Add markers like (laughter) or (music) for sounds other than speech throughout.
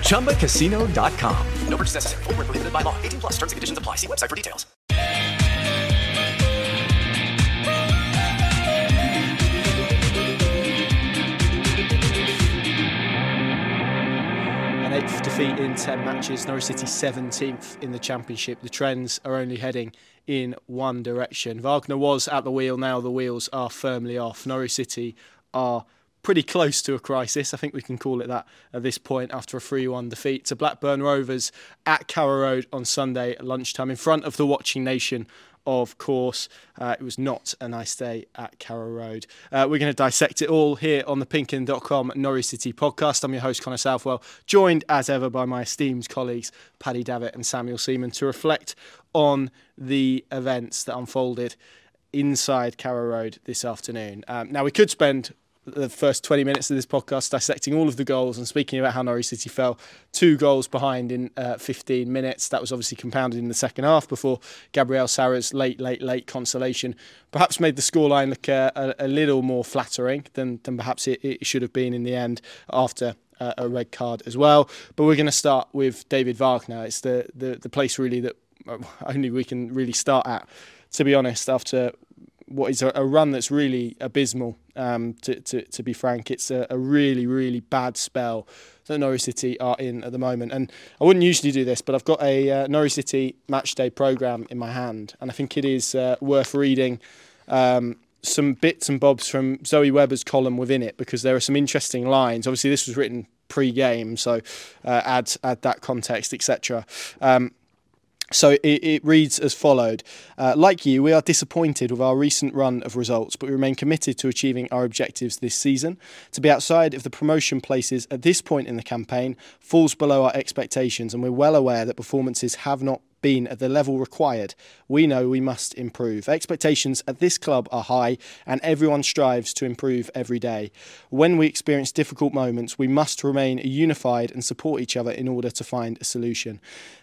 ChumbaCasino.com. No purchase necessary. Full prohibited by law. 18 plus terms and conditions apply. See website for details. An eighth defeat in 10 matches. Norwich City 17th in the Championship. The trends are only heading in one direction. Wagner was at the wheel, now the wheels are firmly off. Norwich City are pretty close to a crisis. I think we can call it that at this point after a 3 1 defeat to Blackburn Rovers at Carrow Road on Sunday at lunchtime in front of the watching nation of course. Uh, it was not a nice day at Carrow Road. Uh, we're going to dissect it all here on the pinkun.com Norwich City podcast. I'm your host, Connor Southwell, joined as ever by my esteemed colleagues, Paddy Davitt and Samuel Seaman, to reflect on the events that unfolded inside Carrow Road this afternoon. Um, now, we could spend the first 20 minutes of this podcast dissecting all of the goals and speaking about how Norwich City fell two goals behind in uh, 15 minutes. That was obviously compounded in the second half before Gabriel Sara's late, late, late consolation perhaps made the scoreline look uh, a, a, little more flattering than, than perhaps it, it should have been in the end after uh, a red card as well. But we're going to start with David Wagner. It's the, the, the place really that uh, only we can really start at, to be honest, after what is a, a run that's really abysmal. Um, to, to, to be frank, it's a, a, really really bad spell that Norwich City are in at the moment. And I wouldn't usually do this, but I've got a uh, Norwich City match day program in my hand, and I think it is uh, worth reading. Um, some bits and bobs from Zoe Webber's column within it because there are some interesting lines. Obviously, this was written pre-game, so uh, add add that context, etc. so it, it, reads as followed uh, Like you, we are disappointed with our recent run of results, but we remain committed to achieving our objectives this season. To be outside of the promotion places at this point in the campaign falls below our expectations, and we're well aware that performances have not been at the level required, we know we must improve. Expectations at this club are high, and everyone strives to improve every day. When we experience difficult moments, we must remain unified and support each other in order to find a solution.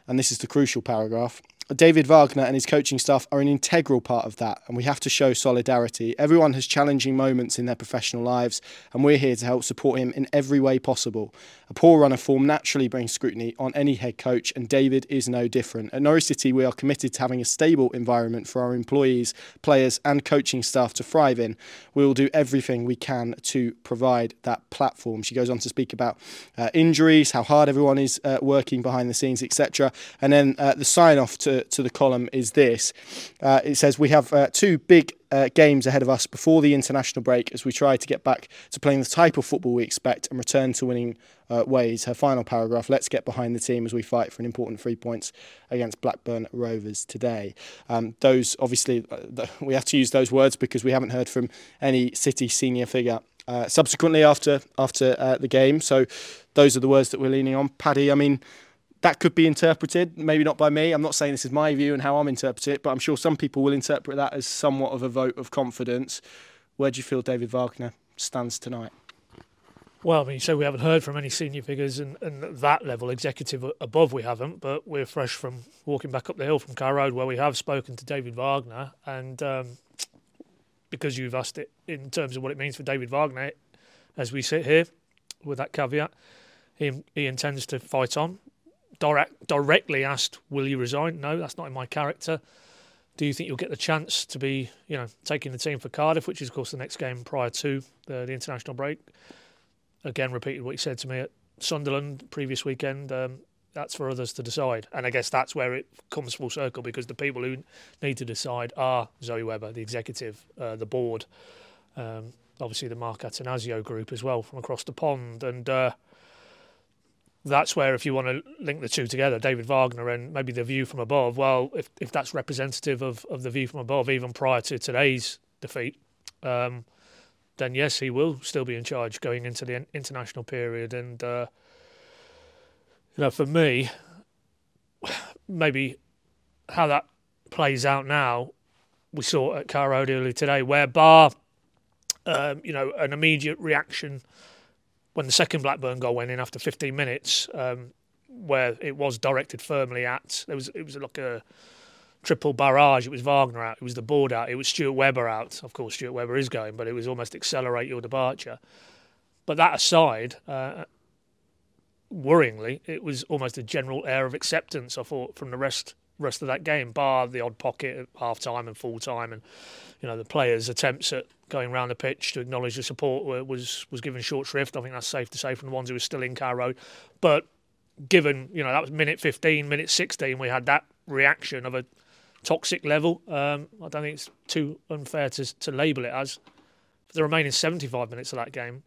And this is the crucial paragraph. David Wagner and his coaching staff are an integral part of that, and we have to show solidarity. Everyone has challenging moments in their professional lives, and we're here to help support him in every way possible. A poor run of form naturally brings scrutiny on any head coach, and David is no different. At Norwich City, we are committed to having a stable environment for our employees, players, and coaching staff to thrive in. We will do everything we can to provide that platform. She goes on to speak about uh, injuries, how hard everyone is uh, working behind the scenes, etc. And then uh, the sign off to to, the column is this. Uh, it says we have uh, two big uh, games ahead of us before the international break as we try to get back to playing the type of football we expect and return to winning uh, ways. Her final paragraph let's get behind the team as we fight for an important three points against Blackburn Rovers today. Um, those, obviously, uh, (laughs) we have to use those words because we haven't heard from any City senior figure. Uh, subsequently, after after uh, the game, so those are the words that we're leaning on. Paddy, I mean, that could be interpreted, maybe not by me. I'm not saying this is my view and how I'm interpreting it, but I'm sure some people will interpret that as somewhat of a vote of confidence. Where do you feel David Wagner stands tonight? Well, I mean, so we haven't heard from any senior figures and, and that level, executive above, we haven't, but we're fresh from walking back up the hill from Carrow Road, where we have spoken to David Wagner. And um, because you've asked it in terms of what it means for David Wagner, as we sit here with that caveat, he, he intends to fight on direct, directly asked, "Will you resign?" No, that's not in my character. Do you think you'll get the chance to be, you know, taking the team for Cardiff, which is of course the next game prior to the, the international break? Again, repeated what he said to me at Sunderland previous weekend. Um, that's for others to decide, and I guess that's where it comes full circle because the people who need to decide are Zoe Webber, the executive, uh, the board, um, obviously the Mark Attanasio group as well from across the pond, and. Uh, that's where if you want to link the two together, David Wagner and maybe the view from above, well, if, if that's representative of, of the view from above, even prior to today's defeat, um, then yes, he will still be in charge going into the international period. And, uh, you know, for me, (sighs) maybe how that plays out now, we saw at Road earlier today, where bar, um, you know, an immediate reaction when the second Blackburn goal went in after 15 minutes, um, where it was directed firmly at. There was it was like a triple barrage. It was Wagner out. It was the board out. It was Stuart Webber out. Of course, Stuart Webber is going, but it was almost accelerate your departure. But that aside, uh, worryingly, it was almost a general air of acceptance. I thought from the rest rest of that game, bar the odd pocket at half time and full time, and you know the players' attempts at going around the pitch to acknowledge the support was was given short shrift. I think that's safe to say from the ones who were still in Road. But given you know that was minute 15, minute 16, we had that reaction of a toxic level. Um, I don't think it's too unfair to to label it as. For the remaining 75 minutes of that game,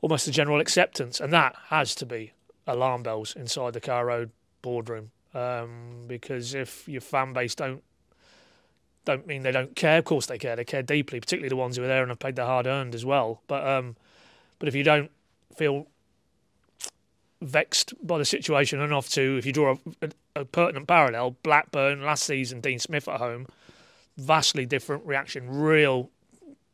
almost a general acceptance, and that has to be alarm bells inside the Road boardroom. Um, because if your fan base don't don't mean they don't care. Of course they care. They care deeply, particularly the ones who are there and have paid their hard earned as well. But um, but if you don't feel vexed by the situation enough to, if you draw a, a, pertinent parallel, Blackburn last season, Dean Smith at home, vastly different reaction, real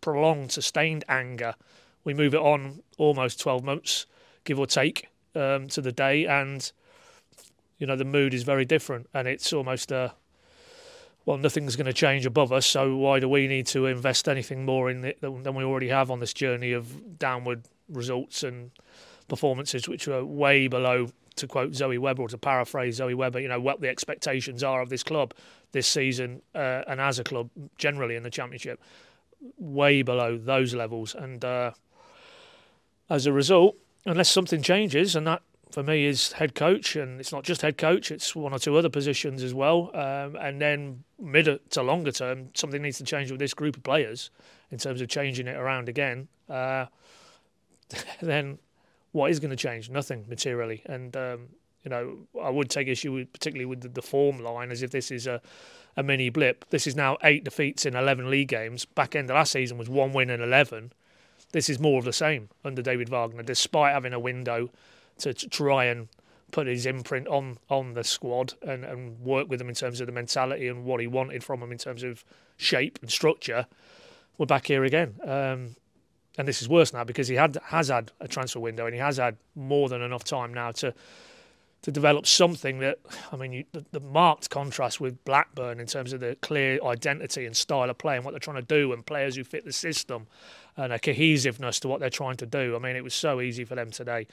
prolonged, sustained anger. We move it on almost 12 months, give or take, um, to the day, and you know the mood is very different, and it's almost a well, nothing's going to change above us, so why do we need to invest anything more in it than we already have on this journey of downward results and performances which are way below, to quote Zoe Webber or to paraphrase Zoe Webber, you know, what the expectations are of this club this season uh, and as a club generally in the Championship, way below those levels. And uh, as a result, unless something changes, and that for me is head coach, and it's not just head coach; it's one or two other positions as well. Um, and then mid to longer term, something needs to change with this group of players in terms of changing it around again. Uh, (laughs) then what is going to change? Nothing materially. And um, you know, I would take issue with, particularly with the, the, form line, as if this is a, a mini blip. This is now eight defeats in eleven league games. Back end of last season was one win and eleven. This is more of the same under David Wagner, despite having a window to, try and put his imprint on on the squad and, and work with them in terms of the mentality and what he wanted from them in terms of shape and structure. We're back here again. Um, and this is worse now because he had has had a transfer window and he has had more than enough time now to to develop something that I mean you, the, the, marked contrast with Blackburn in terms of the clear identity and style of play and what they're trying to do and players who fit the system and a cohesiveness to what they're trying to do. I mean it was so easy for them today.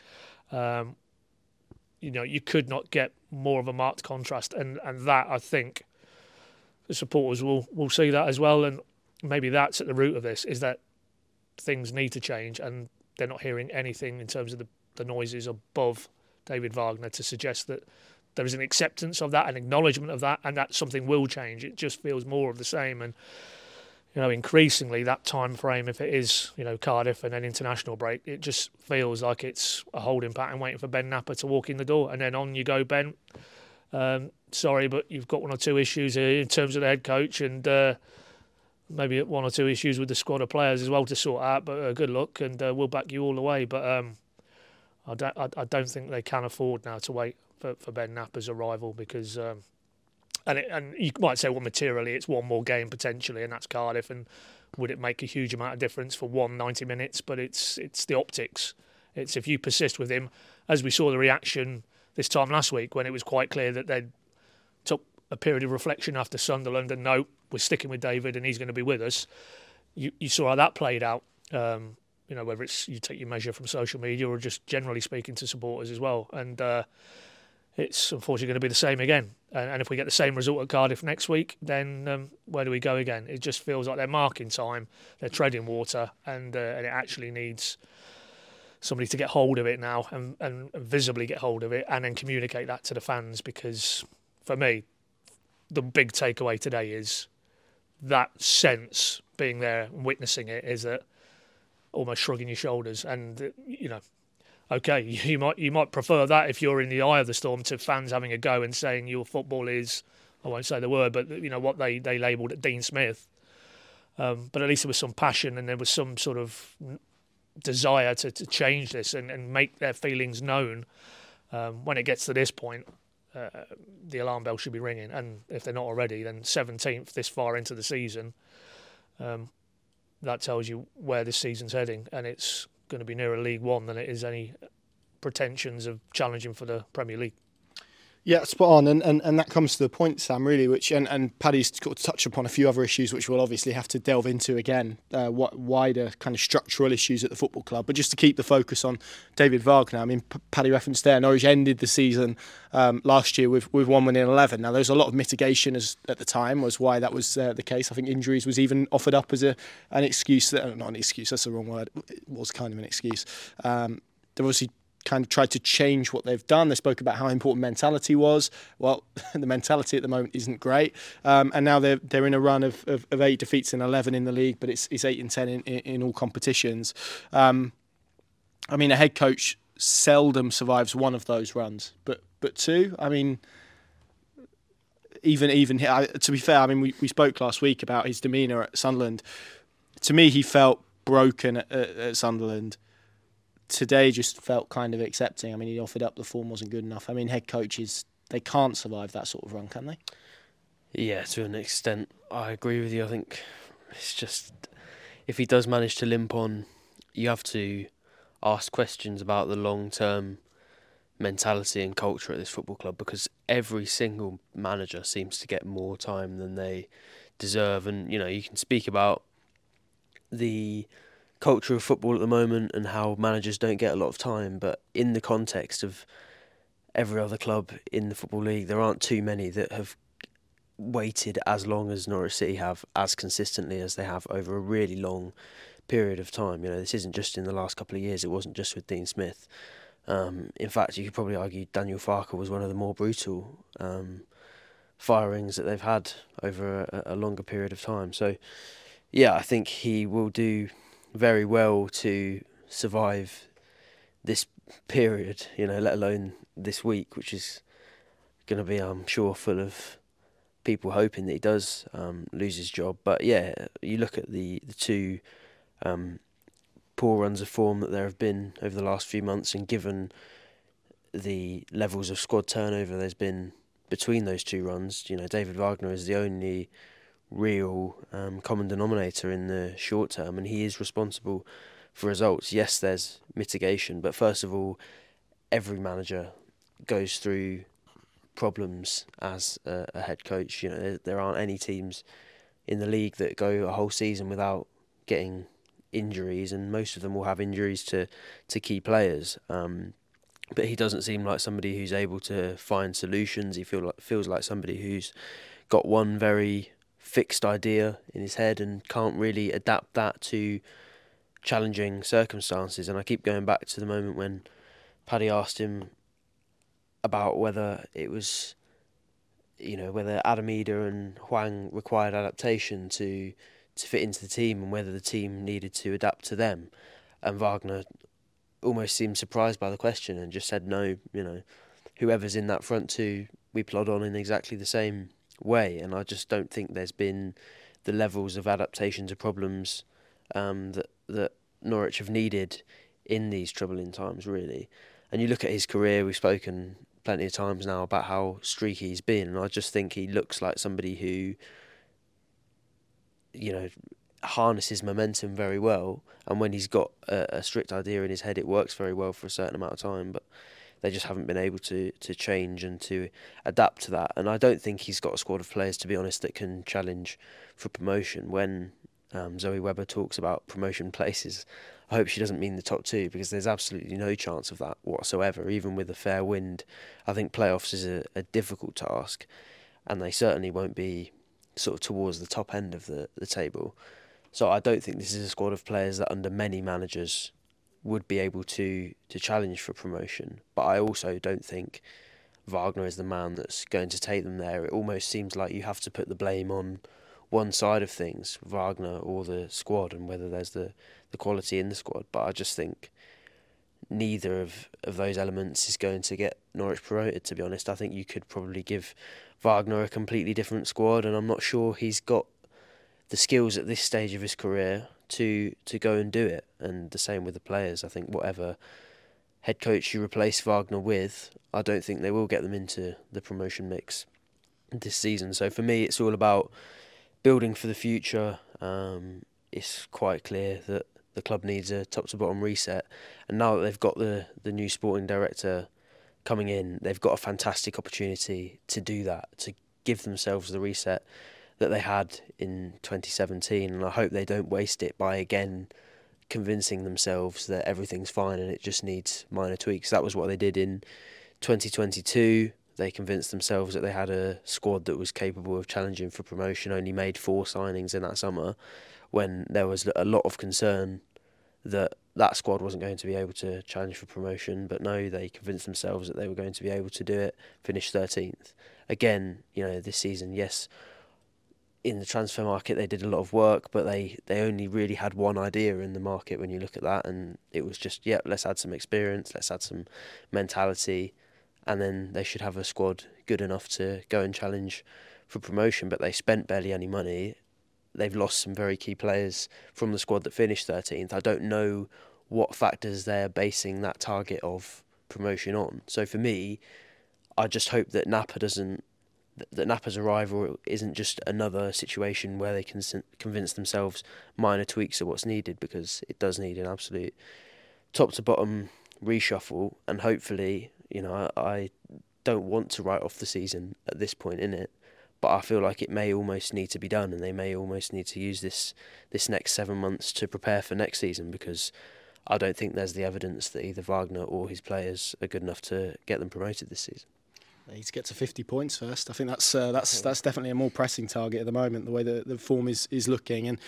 Um, you know you could not get more of a marked contrast and and that I think the supporters will will see that as well and maybe that's at the root of this is that things need to change, and they're not hearing anything in terms of the, the noises above David Wagner to suggest that there is an acceptance of that, an acknowledgement of that, and that something will change. It just feels more of the same, and you know, increasingly that time frame, if it is you know Cardiff and then international break, it just feels like it's a holding pattern, waiting for Ben Knapper to walk in the door, and then on you go, Ben. Um, sorry, but you've got one or two issues in terms of the head coach, and uh, maybe one or two issues with the squad of players as well to sort out. But uh, good luck, and uh, we'll back you all the way. But um, I don't, I, I, don't think they can afford now to wait for, for Ben Knapper's arrival because, um, and it, and you might say, well, materially, it's one more game potentially, and that's Cardiff, and would it make a huge amount of difference for one 90 minutes? But it's it's the optics. It's if you persist with him, as we saw the reaction this time last week when it was quite clear that they took a period of reflection after Sunderland and no, we're sticking with David and he's going to be with us. You you saw how that played out. Um, you know whether it's you take your measure from social media or just generally speaking to supporters as well, and uh, it's unfortunately going to be the same again. And, and, if we get the same result at Cardiff next week, then um, where do we go again? It just feels like they're marking time, they're treading water, and uh, and it actually needs somebody to get hold of it now and, and visibly get hold of it and then communicate that to the fans because for me the big takeaway today is that sense being there and witnessing it is that almost shrugging your shoulders and you know okay (laughs) you might you might prefer that if you're in the eye of the storm to fans having a go and saying your football is I won't say the word but you know what they they labelled it Dean Smith. Um, but at least there was some passion and there was some sort of desire to, to change this and, and make their feelings known. Um, when it gets to this point uh, the alarm bell should be ringing. And if they're not already, then 17th this far into the season, um, that tells you where this season's heading, and it's going to be nearer League One than it is any pretensions of challenging for the Premier League. Yeah, spot on, and, and and that comes to the point, Sam. Really, which and and Paddy's got to touch upon a few other issues, which we'll obviously have to delve into again, uh, what wider kind of structural issues at the football club. But just to keep the focus on David Wagner, I mean, Paddy referenced there, Norwich ended the season um, last year with with one win in eleven. Now, there's a lot of mitigation as at the time was why that was uh, the case. I think injuries was even offered up as a an excuse. That, not an excuse. That's the wrong word. It was kind of an excuse. Um, there obviously kind of tried to change what they've done. They spoke about how important mentality was. Well, (laughs) the mentality at the moment isn't great, um, and now they're they're in a run of, of, of, eight defeats and eleven in the league, but it's it's eight and ten in, in, in all competitions. Um, I mean, a head coach seldom survives one of those runs, but but two, I mean. Even even to be fair, I mean we, we spoke last week about his demeanour at Sunderland. To me, he felt broken at, at Sunderland today just felt kind of accepting. I mean, he offered up the form wasn't good enough. I mean, head coaches they can't survive that sort of run, can they? Yeah, to an extent, I agree with you. I think it's just if he does manage to limp on, you have to ask questions about the long term mentality and culture at this football club because every single manager seems to get more time than they deserve. And you know, you can speak about the culture of football at the moment and how managers don't get a lot of time. But in the context of every other club in the Football League, there aren't too many that have waited as long as Norwich City have, as consistently as they have over a really long period of time. You know, this isn't just in the last couple of years. It wasn't just with Dean Smith. Um, in fact, you could probably argue Daniel Farke was one of the more brutal um, firings that they've had over a, a longer period of time. So, yeah, I think he will do very well to survive this period, you know, let alone this week, which is going to be, I'm sure, full of people hoping that he does um, lose his job. But yeah, you look at the the two um, poor runs of form that there have been over the last few months, and given the levels of squad turnover there's been between those two runs, you know, David Wagner is the only real um, common denominator in the short term, and he is responsible for results. Yes, there's mitigation, but first of all, every manager goes through problems as a, a head coach. You know, there, there, aren't any teams in the league that go a whole season without getting injuries, and most of them will have injuries to to key players. Um, but he doesn't seem like somebody who's able to find solutions. He feel like, feels like somebody who's got one very fixed idea in his head and can't really adapt that to challenging circumstances. And I keep going back to the moment when Paddy asked him about whether it was, you know, whether Adam Idah and Hwang required adaptation to to fit into the team and whether the team needed to adapt to them. And Wagner almost seemed surprised by the question and just said, no, you know, whoever's in that front two, we plod on in exactly the same way, and I just don't think there's been the levels of adaptation to problems um, that that Norwich have needed in these troubling times, really. And you look at his career; we've spoken plenty of times now about how streaky he's been, and I just think he looks like somebody who, you know, harnesses momentum very well. And when he's got a, a strict idea in his head, it works very well for a certain amount of time. But they just haven't been able to to change and to adapt to that. And I don't think he's got a squad of players, to be honest, that can challenge for promotion. When um, Zoe Webber talks about promotion (laughs) places, I hope she doesn't mean the top two because there's absolutely no chance of that whatsoever. Even with a fair wind, I think playoffs is a, a difficult task, and they certainly won't be sort of towards the top end of the, the table. So I don't think this is a squad of players that under many managers would be able to to challenge for promotion. But I also don't think Wagner is the man that's going to take them there. It almost seems like you have to put the blame on one side of things, Wagner or the squad, and whether there's the, the quality in the squad. But I just think neither of, of those elements is going to get Norwich promoted, to be honest. I think you could probably give Wagner a completely different squad, and I'm not sure he's got the skills at this stage of his career to to go and do it. And the same with the players. I think whatever head coach you replace Wagner with, I don't think they will get them into the promotion mix this season. So for me, it's all about building for the future. Um, it's quite clear that the club needs a top to bottom reset, and now that they've got the the new sporting director coming in, they've got a fantastic opportunity to do that to give themselves the reset that they had in 2017, and I hope they don't waste it by again convincing themselves that everything's fine and it just needs minor tweaks. That was what they did in 2022. They convinced themselves that they had a squad that was capable of challenging for promotion. Only made four signings in that summer, when there was a lot of concern that that squad wasn't going to be able to challenge for promotion. But no, they convinced themselves that they were going to be able to do it. Finish 13th. Again, you know, this season, yes, in the transfer market they did a lot of work, but they, they only really had one idea in the market when you look at that, and it was just yeah, let's add some experience, let's add some mentality, and then they should have a squad good enough to go and challenge for promotion. But they spent barely any money. They've lost some very key players from the squad that finished 13th. I don't know what factors they're basing that target of promotion on. So for me, I just hope that Knapper doesn't that Knapper's arrival isn't just another situation where they can convince themselves minor tweaks are what's needed because it does need an absolute top to bottom reshuffle and hopefully you know I, don't want to write off the season at this point in it but I feel like it may almost need to be done and they may almost need to use this this next 7 months to prepare for next season because I don't think there's the evidence that either Wagner or his players are good enough to get them promoted this season. They need to get to 50 points first. I think that's uh, that's that's definitely a more pressing target at the moment. The way the, the form is, is looking, and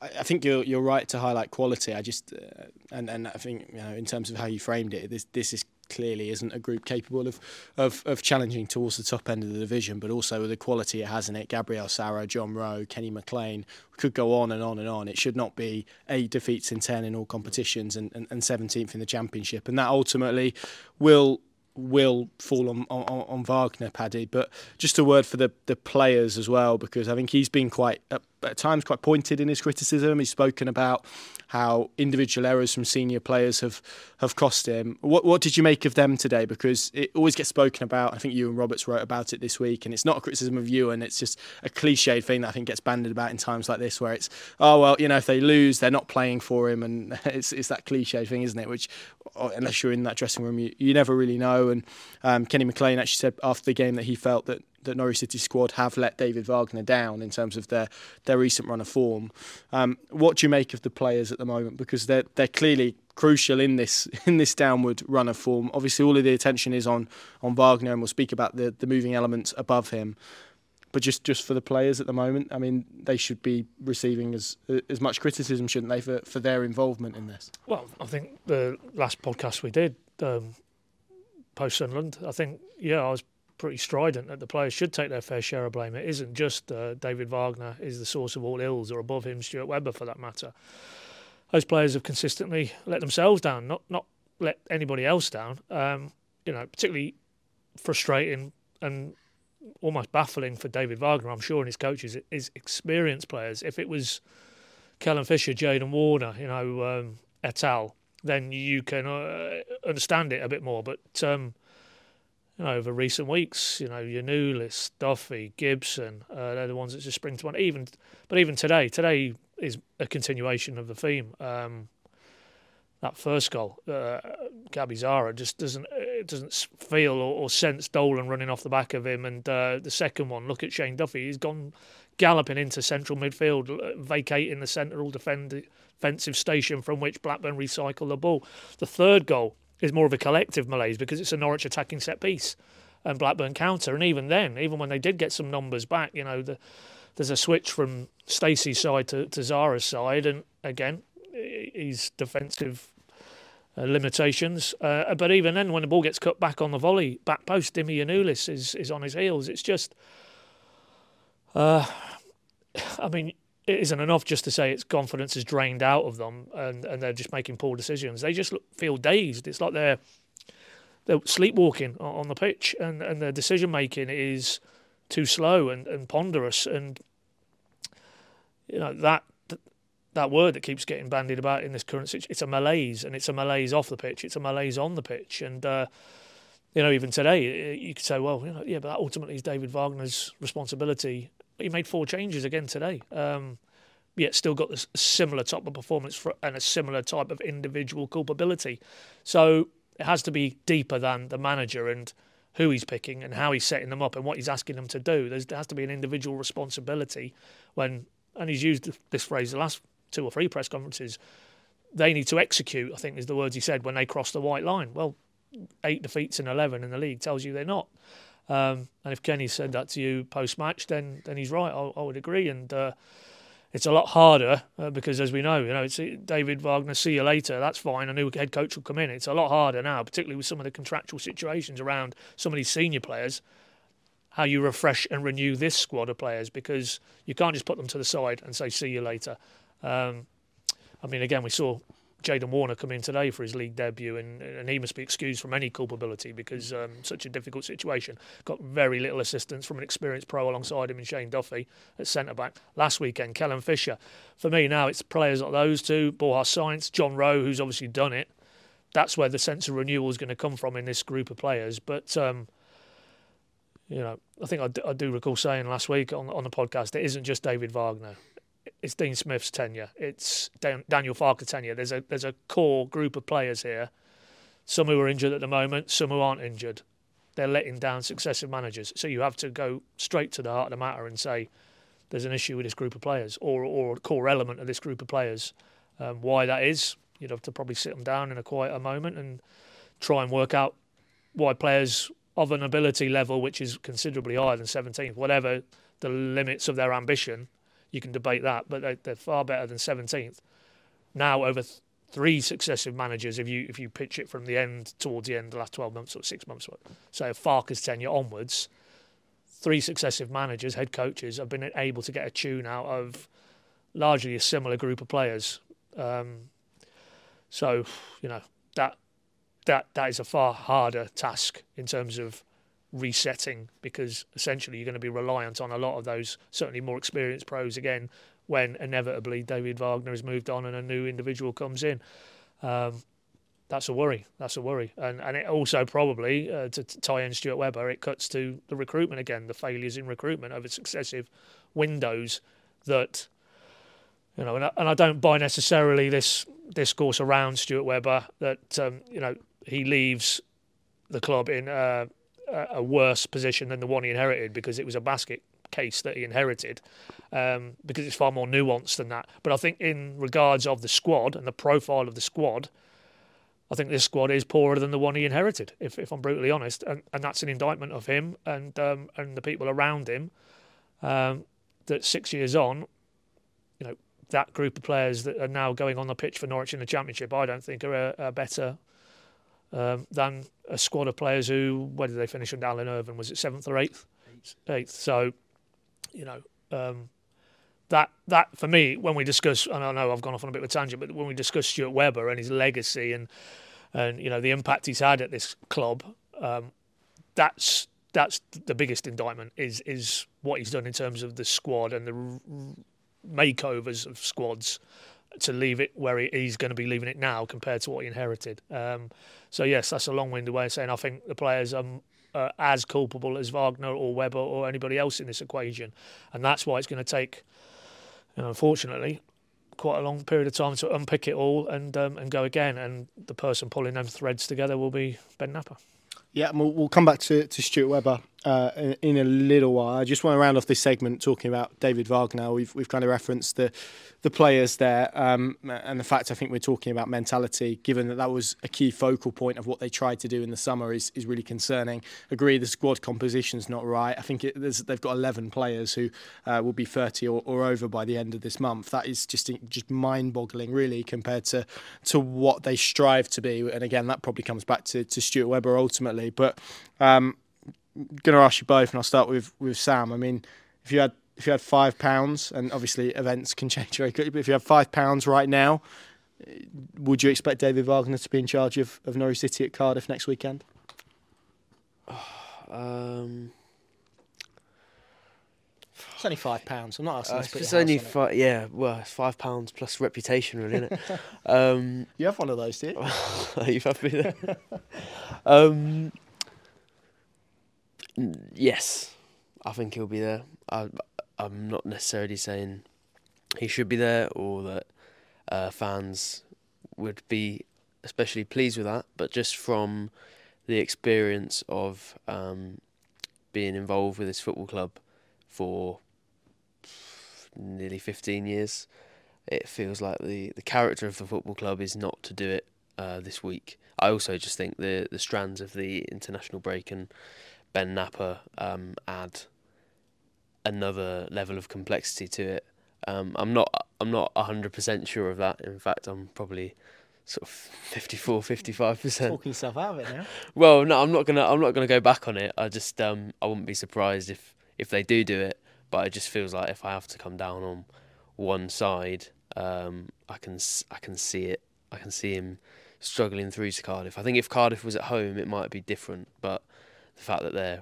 I, I think you're you're right to highlight quality. I just uh, and and I think you know in terms of how you framed it, this this is clearly isn't a group capable of, of, of challenging towards the top end of the division, but also with the quality it has in it. Gabriel Sara, John Rowe, Kenny McLean we could go on and on and on. It should not be eight defeats in ten in all competitions and, and, and 17th in the championship, and that ultimately will will fall on, on, on Wagner, Paddy. But just a word for the, the players as well, because I think he's been quite at, at times quite pointed in his criticism. He's spoken about how individual errors from senior players have have cost him. What what did you make of them today? Because it always gets spoken about. I think you and Roberts wrote about it this week, and it's not a criticism of you, and it's just a cliched thing that I think gets banded about in times like this, where it's oh well, you know, if they lose, they're not playing for him, and (laughs) it's it's that cliche thing, isn't it? Which oh, unless you're in that dressing room, you, you never really know. And um, Kenny McLean actually said after the game that he felt that that Norwich City squad have let David Wagner down in terms of their their recent run of form. Um, what do you make of the players at the moment? Because they're they're clearly crucial in this (laughs) in this downward run of form. Obviously, all of the attention is on on Wagner, and we'll speak about the the moving elements above him. But just, just for the players at the moment, I mean, they should be receiving as as much criticism, shouldn't they, for, for their involvement in this? Well, I think the last podcast we did, um, post Sunderland, I think, yeah, I was pretty strident that the players should take their fair share of blame. It isn't just uh, David Wagner is the source of all ills, or above him Stuart Webber for that matter. Those players have consistently let themselves down, not not let anybody else down. Um, you know, particularly frustrating and almost baffling for David Wagner, I'm sure, and his coaches, is experienced players. If it was Kellen Fisher, Jaden Warner, you know, um, et al., then you can uh, understand it a bit more. But um, you know, over recent weeks. You know, Giannoulis, Duffy, Gibson, uh, they're the ones that just spring to mind. Even, but even today, today is a continuation of the theme. Um, that first goal, uh, Gabby Sara just doesn't it doesn't feel or, or, sense Dolan running off the back of him. And uh, the second one, look at Shane Duffy, he's gone galloping into central midfield, uh, vacating the central defend, defensive station from which Blackburn recycle the ball. The third goal is more of a collective malaise because it's a Norwich attacking set piece and Blackburn counter. And even then, even when they did get some numbers back, you know, the, there's a switch from Stacey's side to, to Sara's side. And again, he's defensive uh, limitations. Uh, but even then, when the ball gets cut back on the volley, back post, Dimi Giannoulis is, is on his heels. It's just, uh, (sighs) I mean, it isn't enough just to say its confidence is drained out of them and, and they're just making poor decisions. They just feel dazed. It's like they're they're sleepwalking on the pitch and, and their decision making is too slow and, and ponderous and you know that that word that keeps getting bandied about in this current situation. It's a malaise, and it's a malaise off the pitch. It's a malaise on the pitch, and uh, you know, even today, you could say, well, you know, yeah, but that ultimately is David Wagner's responsibility. He made four changes again today. Um, yet still got a similar type of performance for, and a similar type of individual culpability. So it has to be deeper than the manager and who he's picking and how he's setting them up and what he's asking them to do. There's, there has to be an individual responsibility when, and he's used this phrase the last two or three press conferences, they need to execute, I think is the words he said, when they cross the white line. Well, eight defeats in 11 in the league tells you they're not. Um, and if Kenny said that to you post match, then then he's right. I, I would agree. And uh, it's a lot harder uh, because, as we know, you know, it's David Wagner. See you later. That's fine. A new head coach will come in. It's a lot harder now, particularly with some of the contractual situations around some of these senior players. How you refresh and renew this squad of players because you can't just put them to the side and say see you later. Um, I mean, again, we saw Jaden Warner come in today for his league debut, and, and he must be excused from any culpability because um, such a difficult situation. Got very little assistance from an experienced pro alongside him in Shane Duffy at centre back. Last weekend, Kellen Fisher. For me now, it's players like those two, Borja Sainz, John Rowe, who's obviously done it. That's where the sense of renewal is going to come from in this group of players. But um, you know, I think I do, do recall saying last week on on the podcast, it isn't just David Wagner it's Dean Smith's tenure, it's Dan- Daniel Farke tenure. There's a there's a core group of players here, some who are injured at the moment, some who aren't injured. They're letting down successive managers, so you have to go straight to the heart of the matter and say there's an issue with this group of players, or or a core element of this group of players. Um, why that is, you'd have to probably sit them down in a quieter moment and try and work out why players of an ability level which is considerably higher than 17th, whatever the limits of their ambition, you can debate that, but they, they're far better than 17th. Now, over th- three successive managers, if you if you pitch it from the end towards the end, the last 12 months or six months, so Farke's tenure onwards, three successive managers, head coaches, have been able to get a tune out of largely a similar group of players. Um, so, you know, that that that is a far harder task in terms of resetting because essentially you're going to be reliant on a lot of those certainly more experienced pros again when inevitably David Wagner has moved on and a new individual comes in. Um, that's a worry. That's a worry, and and it also probably uh, to, tie in Stuart Webber, it cuts to the recruitment again, the failures in recruitment over successive windows that you know, and I, and I don't buy necessarily this discourse around Stuart Webber that um, you know he leaves the club in uh, a worse position than the one he inherited because it was a basket case that he inherited um, because it's far more nuanced than that. But I think in regards of the squad and the profile of the squad, I think this squad is poorer than the one he inherited, if, if I'm brutally honest, and, and that's an indictment of him and um, and the people around him. Um, that six years on, you know, that group of players that are now going on the pitch for Norwich in the Championship, I don't think are a, a better um, than a squad of players who, where did they finish under Alan Irvine? Was it seventh or eighth? Eighth. So, you know, um, that that for me, when we discuss, and I know I've gone off on a bit of a tangent, but when we discuss Stuart Webber and his legacy and and you know the impact he's had at this club, um, that's that's the biggest indictment is is what he's done in terms of the squad and the makeovers of squads to leave it where he's going to be leaving it now compared to what he inherited. Um, so yes, that's a long-winded way of saying I think the players are uh, as culpable as Wagner or Webber or anybody else in this equation, and that's why it's going to take, you know, unfortunately, quite a long period of time to unpick it all and um, and go again. And the person pulling them threads together will be Ben Knapper. Yeah, we'll, we'll come back to, to Stuart Webber uh, in, a little while. I just want to round off this segment talking about David Wagner. We've we've kind of referenced the the players there um, and the fact I think we're talking about mentality, given that that was a key focal point of what they tried to do in the summer, is is really concerning. Agree, the squad composition's not right. I think it, they've got 11 players who uh, will be 30 or, or over by the end of this month. That is just just mind-boggling, really, compared to to what they strive to be. And again, that probably comes back to, to Stuart Webber ultimately. But um, going to ask you both, and I'll start with with Sam. I mean, if you had if you had five pounds, and obviously events can (laughs) change very quickly, but if you have five pounds right now, would you expect David Wagner to be in charge of, of Norwich City at Cardiff next weekend? (sighs) Um, It's only five pounds. I'm not asking. Uh, you to put it's your only house on five. Yeah, well, it's five pounds plus reputation, really, isn't it? (laughs) um. You have one of those, do you? (laughs) You've had me there. um, n- yes, I think he'll be there. I, I'm not necessarily saying he should be there or that uh, fans would be especially pleased with that, but just from the experience of um, being involved with this football club for nearly 15 years, it feels like the, the character of the football club is not to do it uh, this week. I also just think the the strands of the international break and Ben Knapper um, add another level of complexity to it. Um, I'm not I'm not hundred percent sure of that. In fact, I'm probably sort of 54, 55 percent. Talking yourself out of it now. (laughs) Well, no, I'm not gonna I'm not gonna go back on it. I just um I wouldn't be surprised if if they do do it. But it just feels like if I have to come down on one side, um, I can I can see it. I can see him struggling through to Cardiff. I think if Cardiff was at home, it might be different. But the fact that they're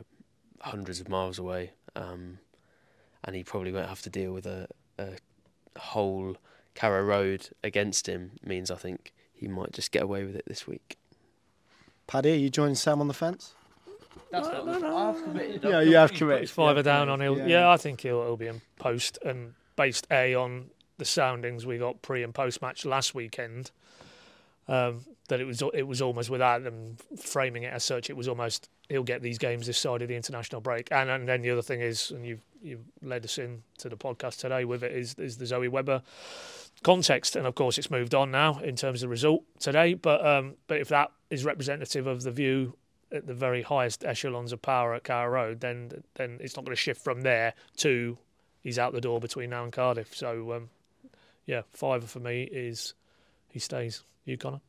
hundreds of miles away, um, and he probably won't have to deal with a, a whole Carrow Road against him means I think he might just get away with it this week. Paddy, are you joining Sam on the fence? No, no, no. Yeah, you have (laughs) committed. his fiver Yeah, down on he'll. Yeah, I think he'll, he'll be in post and based a on the soundings we got pre and post match last weekend. Um, that it was it was almost without them framing it as such. It was almost he'll get these games this side of the international break. And and then the other thing is, and you've you've led us in to the podcast today with it is is the Zoe Webber context. And of course, it's moved on now in terms of the result today. But um, but if that is representative of the view at the very highest echelons of power at Carrow Road, then then it's not going to shift from there to he's out the door between now and Cardiff. So um, yeah, fiver for me is he stays. You Connor?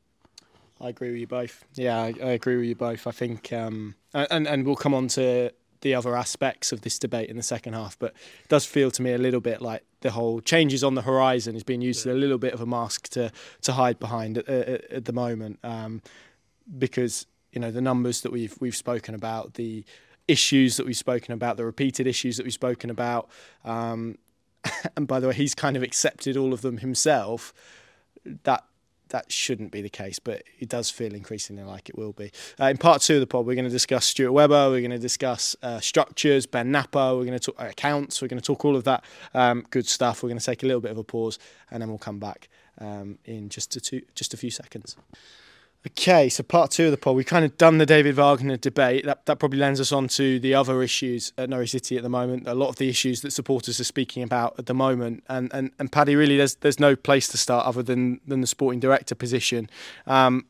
I agree with you both. Yeah, I, I agree with you both. I think, um, and and we'll come on to the other aspects of this debate in the second half, but it does feel to me a little bit like the whole changes on the horizon is being used as a little bit of a mask to to hide behind at, at, at the moment, um, because you know the numbers that we've we've spoken about, the issues that we've spoken about, the repeated issues that we've spoken about, um, (laughs) and by the way, he's kind of accepted all of them himself. That that shouldn't be the case, but it does feel increasingly like it will be. Uh, in part two of the pod, we're going to discuss Stuart Webber, we're going to discuss uh, structures, Ben Knapper, we're going to talk uh, accounts, we're going to talk all of that um, good stuff. We're going to take a little bit of a pause, and then we'll come back um, in just a two, just a few seconds. Okay, so part two of the pod, we've kind of done the David Wagner debate. That, that probably lends us on to the other issues at Norwich City at the moment. A lot of the issues that supporters are speaking about at the moment. And, and, and Paddy, really, there's there's no place to start other than, than the sporting director position. Um,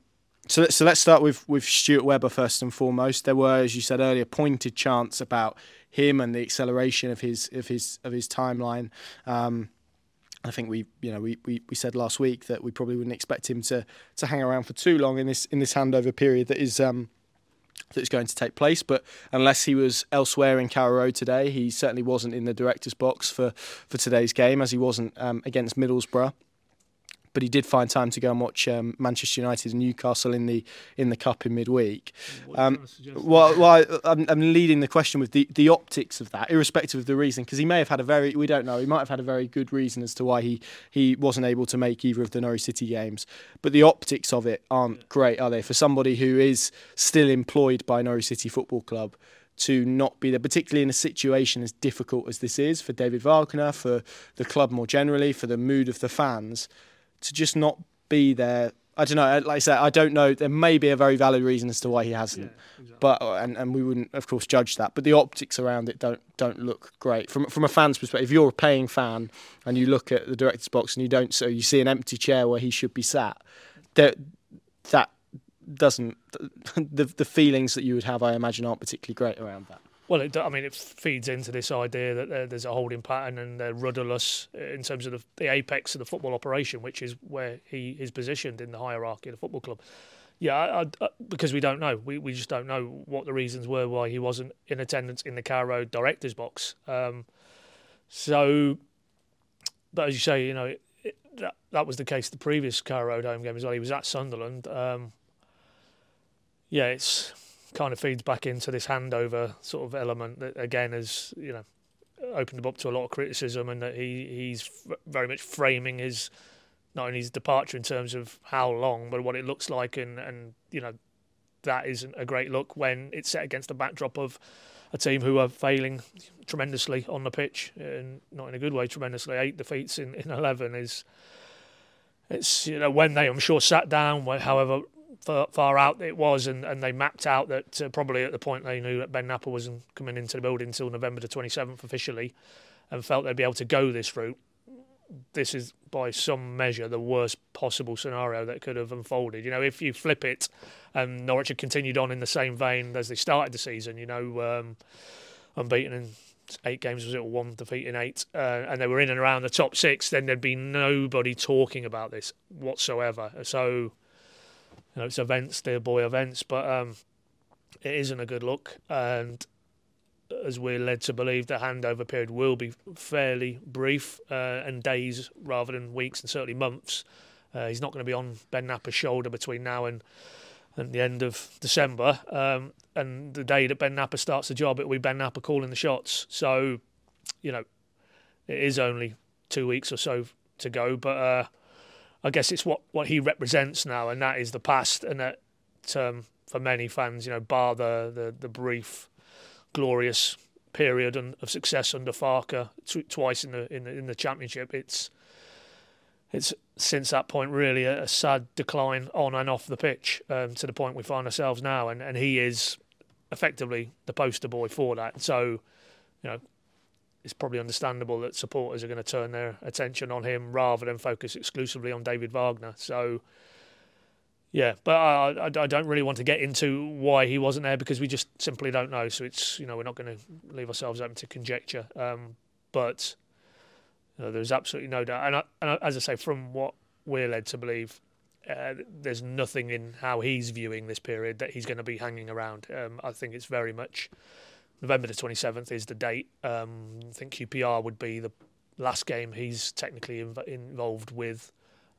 so, let- so let's start with, with Stuart Webber first and foremost. There were, as you said earlier, pointed chants about him and the acceleration of his of his of his timeline. Um, I think we, you know, we, we, we said last week that we probably wouldn't expect him to to hang around for too long in this in this handover period that is um, that is going to take place. But unless he was elsewhere in Carrow Road today, he certainly wasn't in the director's box for for today's game, as he wasn't um, against Middlesbrough. But he did find time to go and watch um, Manchester United and Newcastle in the in the cup in midweek. Um, well, well I, I'm, I'm leading the question with the, the optics of that, irrespective of the reason, because he may have had a very, we don't know, he might have had a very good reason as to why he, he wasn't able to make either of the Norwich City games. But the optics of it aren't great, are they? For somebody who is still employed by Norwich City Football Club to not be there, particularly in a situation as difficult as this is for David Wagner, for the club more generally, for the mood of the fans, to just not be there. I don't know. Like I said, I don't know. There may be a very valid reason as to why he hasn't, but uh, and, and we wouldn't, of course, judge that. But the optics around it don't don't look great from from a fan's perspective. If you're a paying fan and you look at the director's box and you don't, so you see an empty chair where he should be sat, that that doesn't (laughs) the the feelings that you would have, I imagine, aren't particularly great around that. Well, it, I mean, it feeds into this idea that there's a holding pattern and they're rudderless in terms of the, the apex of the football operation, which is where he is positioned in the hierarchy of the football club. Yeah, I, I, I- because we don't know. We, we just don't know what the reasons were why he wasn't in attendance in the Carrow Road director's box. Um, so, but as you say, you know, it, it, that, that was the case the previous Carrow Road home game as well. He was at Sunderland. Um, yeah, it's kind of feeds back into this handover sort of element that again has you know opened him up to a lot of criticism, and that he he's very much framing his not only his departure in terms of how long, but what it looks like, and and you know that isn't a great look when it's set against the backdrop of a team who are failing tremendously on the pitch, and not in a good way. Tremendously, eight defeats in, in eleven is it's you know when they I'm sure sat down, however far, far out it was, and, and they mapped out that uh, probably at the point they knew that Ben Knapper wasn't coming into the building until November the 27th officially, and felt they'd be able to go this route. This is by some measure the worst possible scenario that could have unfolded. You know, if you flip it, and Norwich had continued on in the same vein as they started the season, you know, um, unbeaten in eight games was it one defeat in eight, uh, and they were in and around the top six, then there'd be nobody talking about this whatsoever. So you know, it's events, dear boy events, but um, it isn't a good look. And as we're led to believe, the handover period will be fairly brief uh, and days rather than weeks and certainly months. Uh, he's not going to be on Ben Knapper's shoulder between now and, and the end of December. Um, and the day that Ben Knapper starts the job, it will be Ben Knapper calling the shots. So, you know, it is only two weeks or so to go, but uh, I guess it's what, what he represents now, and that is the past, and that um, for many fans, you know, bar the the, the brief, glorious period of success under Farke t- twice in the in the in the championship, it's it's since that point really a, a sad decline on and off the pitch um, to the point we find ourselves now, and, and he is effectively the poster boy for that. So, you know, it's probably understandable that supporters are going to turn their attention on him rather than focus exclusively on David Wagner. So, yeah, but I, I, I, don't really want to get into why he wasn't there because we just simply don't know. So it's you know we're not going to leave ourselves open to conjecture. Um, but you know, there's absolutely no doubt, and, I, and as I say, from what we're led to believe, uh, there's nothing in how he's viewing this period that he's going to be hanging around. Um, I think it's very much November the 27th is the date. Um, I think QPR would be the last game he's technically inv- involved with,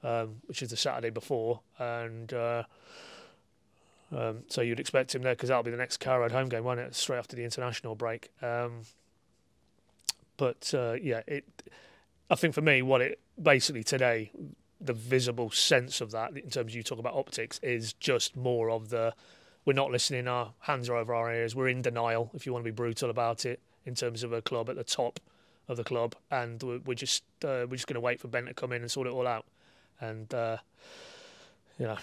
um, which is the Saturday before. And uh, um, so you'd expect him there because that'll be the next Carrow home game, won't it? Straight after the international break. Um, but uh, yeah, it. I think for me, what it basically today, the visible sense of that in terms of you talk about optics is just more of the we're not listening. Our hands are over our ears. We're in denial, if you want to be brutal about it, in terms of a club at the top of the club, and we're, just uh, we're just going to wait for Ben to come in and sort it all out. And uh, you know,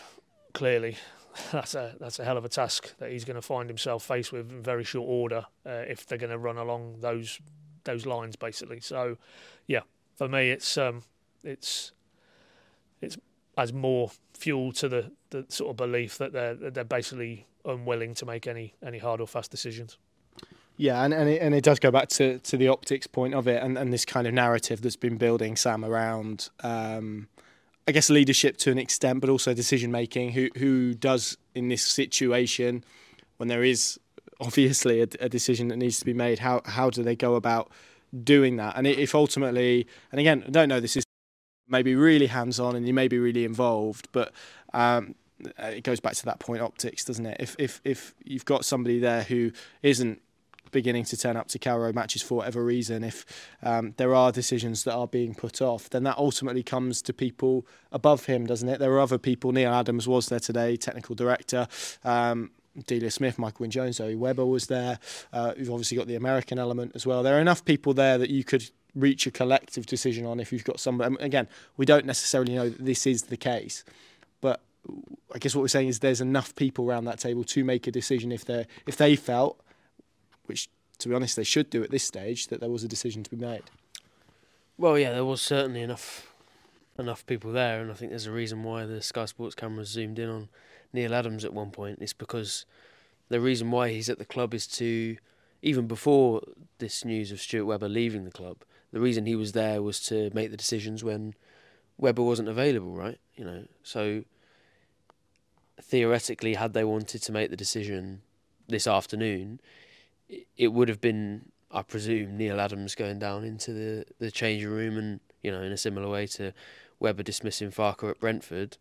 clearly, (laughs) that's a that's a hell of a task that he's going to find himself faced with in very short order uh, if they're going to run along those those lines, basically. So, yeah, for me, it's um, it's it's as more fuel to the, the sort of belief that they're they're basically unwilling to make any any hard or fast decisions. Yeah, and and it, and it does go back to, to the optics point of it, and, and this kind of narrative that's been building Sam around, um, I guess leadership to an extent, but also decision making. Who who does in this situation, when there is obviously a, a decision that needs to be made, how how do they go about doing that? And if ultimately, and again, I don't know, this is maybe really hands on and you may be really involved, but um, it goes back to that point optics, doesn't it? If if if you've got somebody there who isn't beginning to turn up to Carrow matches for whatever reason, if um, there are decisions that are being put off, then that ultimately comes to people above him, doesn't it? There are other people. Neil Adams was there today, technical director. Um, Delia Smith, Michael Wynne Jones, Zoe Webber was there. Uh, you've obviously got the American element as well. There are enough people there that you could reach a collective decision on if you've got some. Again, we don't necessarily know that this is the case, but I guess what we're saying is there's enough people around that table to make a decision if they if they felt, which to be honest they should do at this stage, that there was a decision to be made. Well, yeah, there was certainly enough enough people there, and I think there's a reason why the Sky Sports cameras zoomed in on Neil Adams at one point. It's because the reason why he's at the club is to even before this news of Stuart Webber leaving the club, the reason he was there was to make the decisions when Webber wasn't available, right? You know, so theoretically, had they wanted to make the decision this afternoon, it would have been, I presume, Neil Adams going down into the, the changing room and, you know, in a similar way to Webber dismissing Farke at Brentford,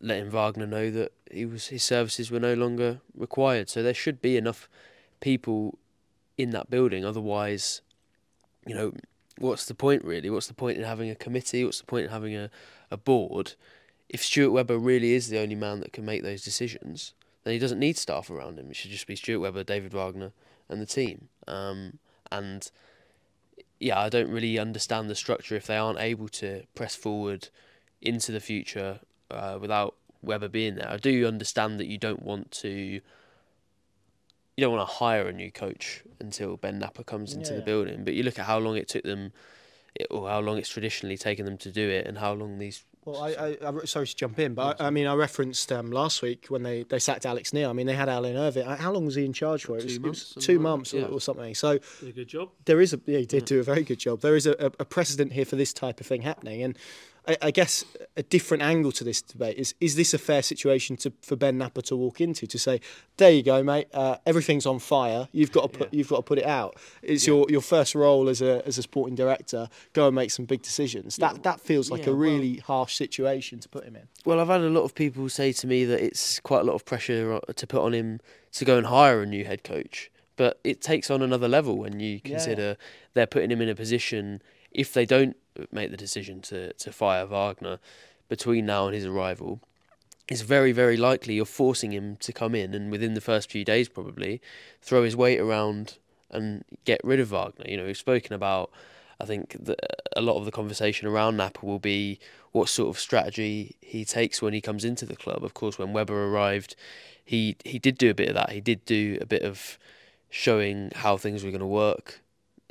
letting Wagner know that he was his services were no longer required. So there should be enough people in that building. Otherwise, you know, what's the point really? What's the point in having a committee? What's the point in having a, a board? If Stuart Webber really is the only man that can make those decisions, then he doesn't need staff around him. It should just be Stuart Webber, David Wagner, and the team. Um, and yeah, I don't really understand the structure if they aren't able to press forward into the future uh, without Webber being there. I do understand that you don't want to you don't want to hire a new coach until Ben Knapper comes into Yeah. the building. But you look at how long it took them, it, or how long it's traditionally taken them to do it, and how long these. Well, I, I, I sorry to jump in, but I, I mean, I referenced um, last week when they, they sacked Alex Neil. I mean, they had Alan Irvine. How long was he in charge for? It was, Two it was months, two months or, Yeah. or something. So Did a good job. there is a yeah, he did do a very good job. There is a, a, a precedent here for this type of thing happening, and I, I guess a different angle to this debate is: is this a fair situation to for Ben Knapper to walk into to say, "There you go, mate. Uh, everything's on fire. You've got to put you've got to put it out. It's your, your first role as a as a sporting director. Go and make some big decisions." That that feels like yeah, a well- really harsh situation to put him in. Well, I've had a lot of people say to me that it's quite a lot of pressure to put on him to go and hire a new head coach. But it takes on another level when you consider they're putting him in a position if they don't make the decision to, to fire Wagner between now and his arrival. It's very, very likely you're forcing him to come in and within the first few days, probably, throw his weight around and get rid of Wagner. You know, we've spoken about, I think, that a lot of the conversation around Knapper will be what sort of strategy he takes when he comes into the club. Of course, when Webber arrived, he he did do a bit of that. He did do a bit of showing how things were going to work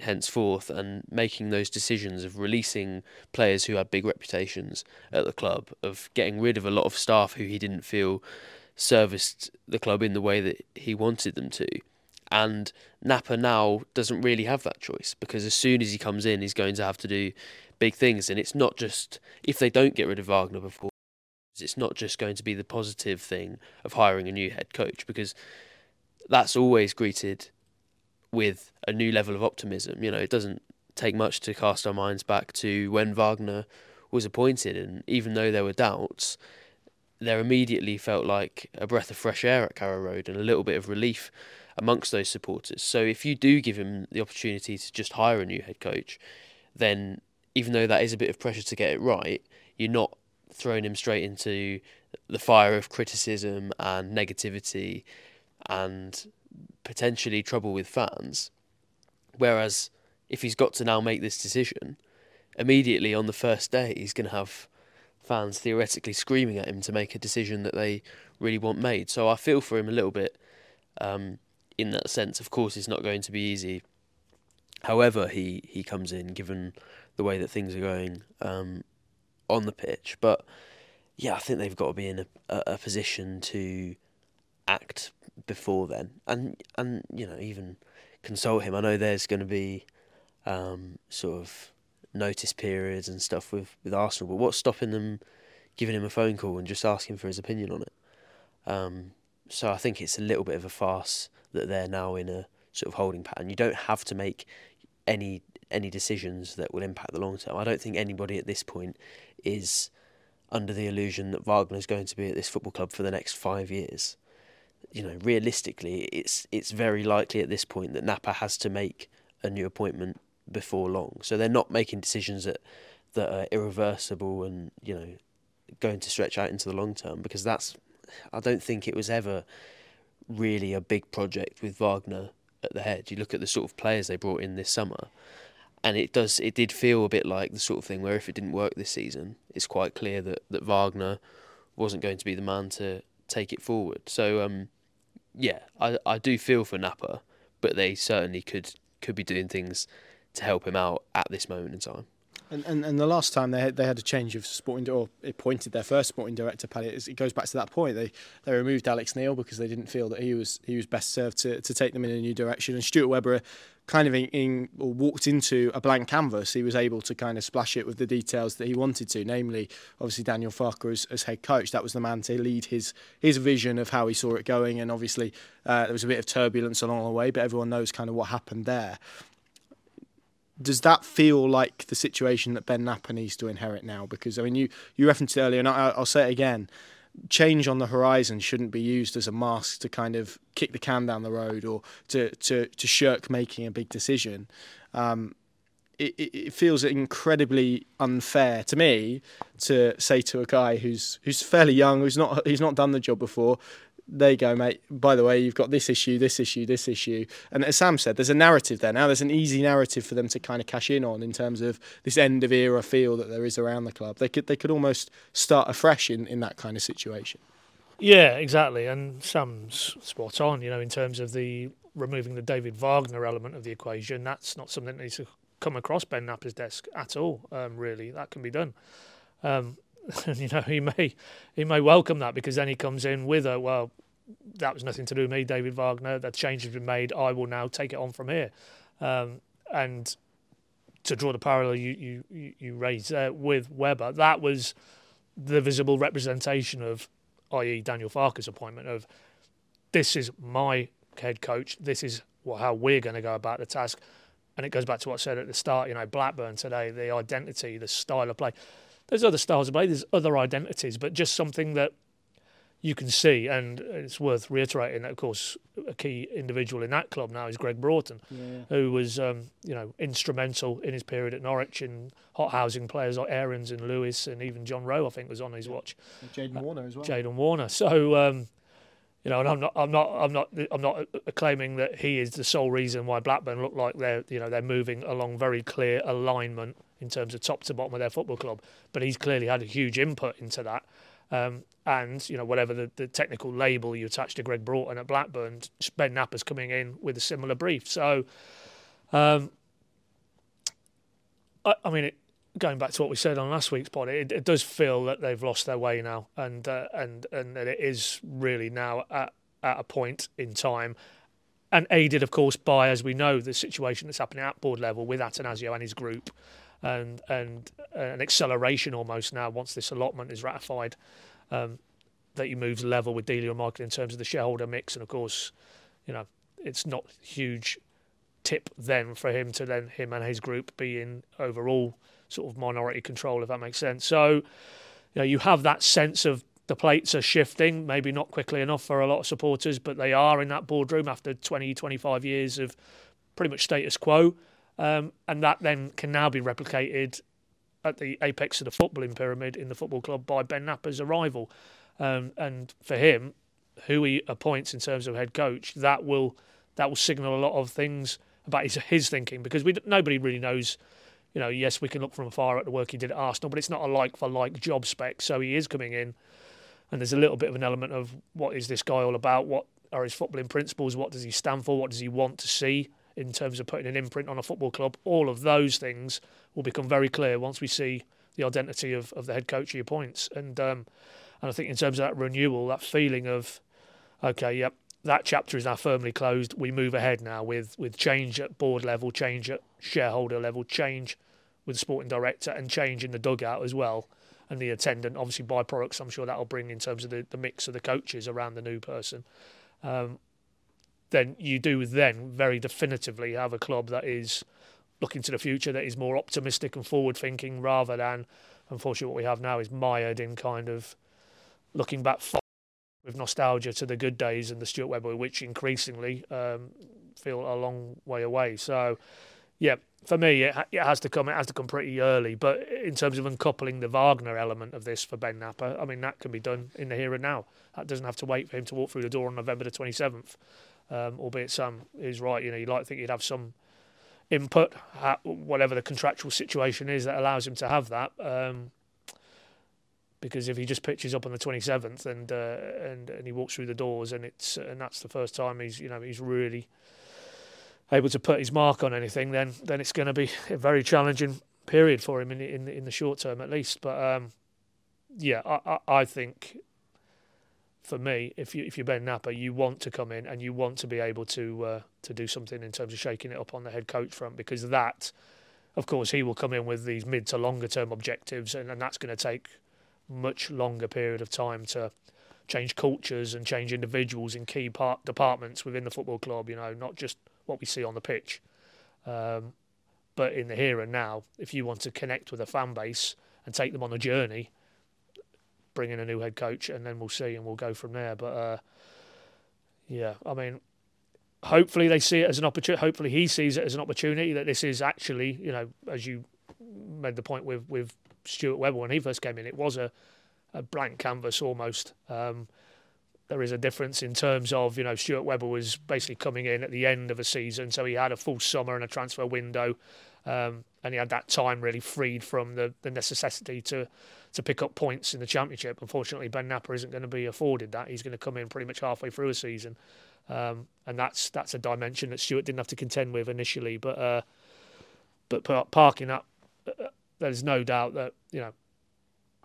henceforth and making those decisions of releasing players who had big reputations at the club, of getting rid of a lot of staff who he didn't feel serviced the club in the way that he wanted them to. And Knapper now doesn't really have that choice because as soon as he comes in, he's going to have to do big things. And it's not just if they don't get rid of Wagner before, it's not just going to be the positive thing of hiring a new head coach because that's always greeted with a new level of optimism. You know, it doesn't take much to cast our minds back to when Wagner was appointed, and even though there were doubts, there immediately felt like a breath of fresh air at Carrow Road and a little bit of relief amongst those supporters. So if you do give him the opportunity to just hire a new head coach, then even though that is a bit of pressure to get it right, you're not throwing him straight into the fire of criticism and negativity and potentially trouble with fans. Whereas if he's got to now make this decision, immediately on the first day he's going to have fans theoretically screaming at him to make a decision that they really want made. So I feel for him a little bit um, in that sense. Of course, it's not going to be easy. However, he, he comes in, given the way that things are going um, on the pitch. But yeah, I think they've got to be in a, a, a position to act before then, and and you know even consult him. I know there's going to be um, sort of notice periods and stuff with, with Arsenal, but what's stopping them giving him a phone call and just asking for his opinion on it? Um, so I think it's a little bit of a farce that they're now in a sort of holding pattern. You don't have to make any any decisions that will impact the long term. I don't think anybody at this point is under the illusion that Wagner is going to be at this football club for the next five years. You know, realistically, it's it's very likely at this point that Knapper has to make a new appointment before long. So they're not making decisions that that are irreversible and you know going to stretch out into the long term because that's I don't think it was ever really a big project with Wagner at the head. You look at the sort of players they brought in this summer, and it does it did feel a bit like the sort of thing where if it didn't work this season, it's quite clear that that Wagner wasn't going to be the man to take it forward. So um, yeah, I I do feel for Knapper, but they certainly could could be doing things to help him out at this moment in time. And, and and the last time they had, they had a change of sporting director or appointed their first sporting director, Paddy, it it goes back to that point. They they removed Alex Neil because they didn't feel that he was he was best served to, to take them in a new direction. And Stuart Webber kind of in, in or walked into a blank canvas. He was able to kind of splash it with the details that he wanted to, namely obviously Daniel Farke as, as head coach. That was the man to lead his his vision of how he saw it going. And obviously uh, there was a bit of turbulence along the way, but everyone knows kind of what happened there does that feel like the situation that Ben Knapper needs to inherit now? Because I mean, you you referenced it earlier, and I, I'll say it again. Change on the horizon shouldn't be used as a mask to kind of kick the can down the road or to to, to shirk making a big decision. Um, it, it feels incredibly unfair to me to say to a guy who's who's fairly young, who's not who's not done the job before, there you go, mate. By the way, you've got this issue, this issue, this issue. And as Sam said, there's a narrative there. Now there's an easy narrative for them to kind of cash in on in terms of this end of era feel that there is around the club. They could they could almost start afresh in, in that kind of situation. Yeah, exactly. And Sam's spot on, you know, in terms of the removing the David Wagner element of the equation. That's not something that needs to come across Ben Knapper's desk at all, um, really. That can be done. Um, (laughs) you know he may he may welcome that because then he comes in with a well that was nothing to do with me David Wagner. That change has been made. I will now take it on from here. Um, and to draw the parallel you you you raised with Webber, that was the visible representation of i.e. Daniel Farke's appointment of this is my head coach. This is how we're going to go about the task. And it goes back to what I said at the start you know Blackburn today the identity the style of play there's other styles of play, there's other identities, but just something that you can see, and it's worth reiterating that, of course, a key individual in that club now is Gregg Broughton, yeah. who was, um, you know, instrumental in his period at Norwich in hot housing players like Aarons and Lewis, and even John Rowe, I think, was on his watch. Jaden uh, Warner as well. Jaden Warner. So, um, you know, and I'm not, I'm not, I'm not, I'm not claiming that he is the sole reason why Blackburn look like they're, you know, they're moving along very clear alignment in terms of top to bottom of their football club. But he's clearly had a huge input into that. Um, and you know whatever the, the technical label you attach to Gregg Broughton at Blackburn, Ben Knapper's coming in with a similar brief. So, um, I, I, mean, it, going back to what we said on last week's pod, it, it does feel that they've lost their way now, and uh, and and that it is really now at at a point in time. And aided, of course, by, as we know, the situation that's happening at board level with Attanasio and his group, and and an acceleration almost now once this allotment is ratified um, that he moves level with Delia Michael in terms of the shareholder mix. And of course you know it's not huge tip then for him to then him and his group be in overall sort of minority control if that makes sense. So you know you have that sense of the plates are shifting maybe not quickly enough for a lot of supporters but they are in that boardroom after 20 25 years of pretty much status quo um, and that then can now be replicated at the apex of the footballing pyramid in the football club by Ben Knapper's arrival. Um, and for him, who he appoints in terms of head coach, that will that will signal a lot of things about his, his thinking because we nobody really knows. You know, yes, we can look from afar at the work he did at Arsenal, but it's not a like for like job spec. So he is coming in, and there's a little bit of an element of what is this guy all about? What are his footballing principles? What does he stand for? What does he want to see? In terms of putting an imprint on a football club. All of those things will become very clear once we see the identity of, of the head coach he appoints. And um, and I think in terms of that renewal, that feeling of, okay, yep, that chapter is now firmly closed. We move ahead now with with change at board level, change at shareholder level, change with sporting director, and change in the dugout as well. And the attendant, obviously, byproducts. I'm sure that'll bring in terms of the, the mix of the coaches around the new person. Um, then you do then very definitively have a club that is looking to the future, that is more optimistic and forward thinking rather than, unfortunately, what we have now is mired in kind of looking back with nostalgia to the good days and the Stuart Webber, which increasingly um, feel a long way away. So, yeah, for me, it, it has to come. It has to come pretty early. But in terms of uncoupling the Wagner element of this for Ben Knapper, I mean that can be done in the here and now. That doesn't have to wait for him to walk through the door on November the twenty seventh. Um, albeit Sam is right, you know, you like to think you'd have some input, whatever the contractual situation is that allows him to have that. Um, because if he just pitches up on the 27th and uh, and and he walks through the doors and it's and that's the first time he's you know he's really able to put his mark on anything, then then it's going to be a very challenging period for him in in in the short term at least. But um, yeah, I, I, I think for me, if you if you're Ben Knapper, you want to come in and you want to be able to uh, to do something in terms of shaking it up on the head coach front because that, of course, he will come in with these mid to longer term objectives, and, and that's going to take much longer period of time to change cultures and change individuals in key part departments within the football club. You know, not just what we see on the pitch, um, but in the here and now. If you want to connect with a fan base and take them on a journey bring in a new head coach, and then we'll see and we'll go from there. But uh, yeah, I mean, hopefully they see it as an opportunity. Hopefully he sees it as an opportunity that this is actually, you know, as you made the point with with Stuart Webber when he first came in, it was a, a blank canvas almost. Um, there is a difference in terms of, you know, Stuart Webber was basically coming in at the end of a season, so he had a full summer and a transfer window, um, and he had that time really freed from the, the necessity to to pick up points in the championship. Unfortunately, Ben Knapper isn't going to be afforded that. He's going to come in pretty much halfway through a season. Um, and that's that's a dimension that Stuart didn't have to contend with initially. But uh, but parking up, uh, there's no doubt that you know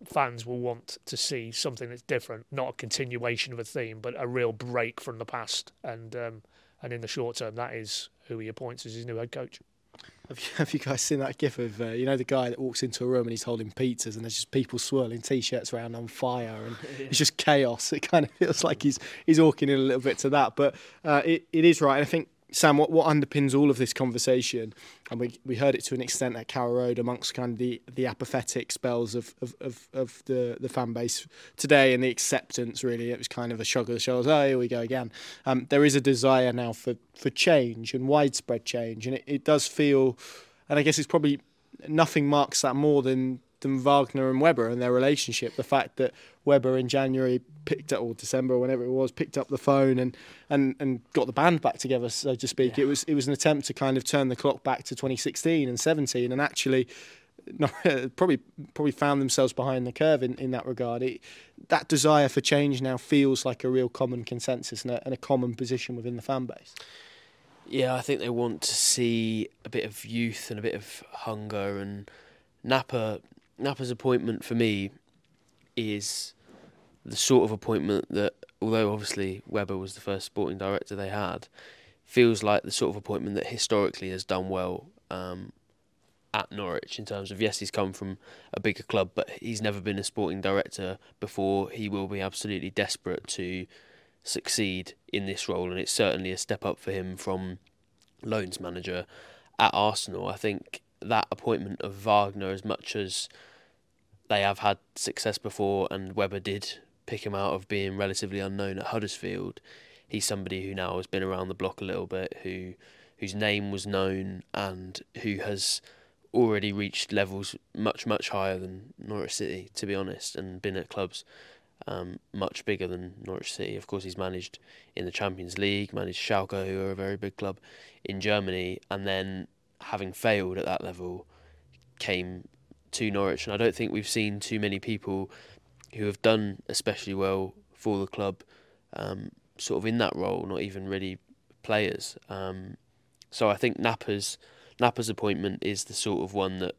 fans will want to see something that's different, not a continuation of a theme, but a real break from the past. And um, and in the short term, that is who he appoints as his new head coach. Have you, (laughs) have you guys seen that gif of uh, you know the guy that walks into a room and he's holding pizzas and there's just people swirling t-shirts around on fire and (laughs) yeah. it's just chaos. It kind of (laughs) feels like he's he's walking in a little bit to that, but uh, it, it is right. And I think Sam, what, what underpins all of this conversation, and we, we heard it to an extent at Carrow Road amongst kind of the, the apathetic spells of, of, of, of the, the fan base today and the acceptance, really. It was kind of a shrug of the shoulders, oh, here we go again. Um, there is a desire now for, for change and widespread change, and it, it does feel, and I guess it's probably nothing marks that more than than Wagner and Webber and their relationship. The fact that Webber in January picked up, or December, or whenever it was, picked up the phone and, and, and got the band back together, so to speak. Yeah. It was it was an attempt to kind of turn the clock back to 2016 and 17, and actually. (laughs) Probably probably found themselves behind the curve in, in that regard. It, that desire for change now feels like a real common consensus and a, and a common position within the fan base. Yeah, I think they want to see a bit of youth and a bit of hunger. And Knapper Knapper's appointment for me is the sort of appointment that, although obviously Webber was the first sporting director they had, feels like the sort of appointment that historically has done well um, at Norwich in terms of yes, he's come from a bigger club, but he's never been a sporting director before. He will be absolutely desperate to succeed in this role, and it's certainly a step up for him from loans manager at Arsenal. I think that appointment of Wagner, as much as they have had success before, and Webber did pick him out of being relatively unknown at Huddersfield. He's somebody who now has been around the block a little bit, who whose name was known and who has already reached levels much much higher than Norwich City, to be honest, and been at clubs um, much bigger than Norwich City. Of course, he's managed in the Champions League, managed Schalke, who are a very big club in Germany, and then having failed at that level, came to Norwich, and I don't think we've seen too many people who have done especially well for the club, um, sort of in that role, not even really players. Um, so I think Knapper's Knapper's appointment is the sort of one that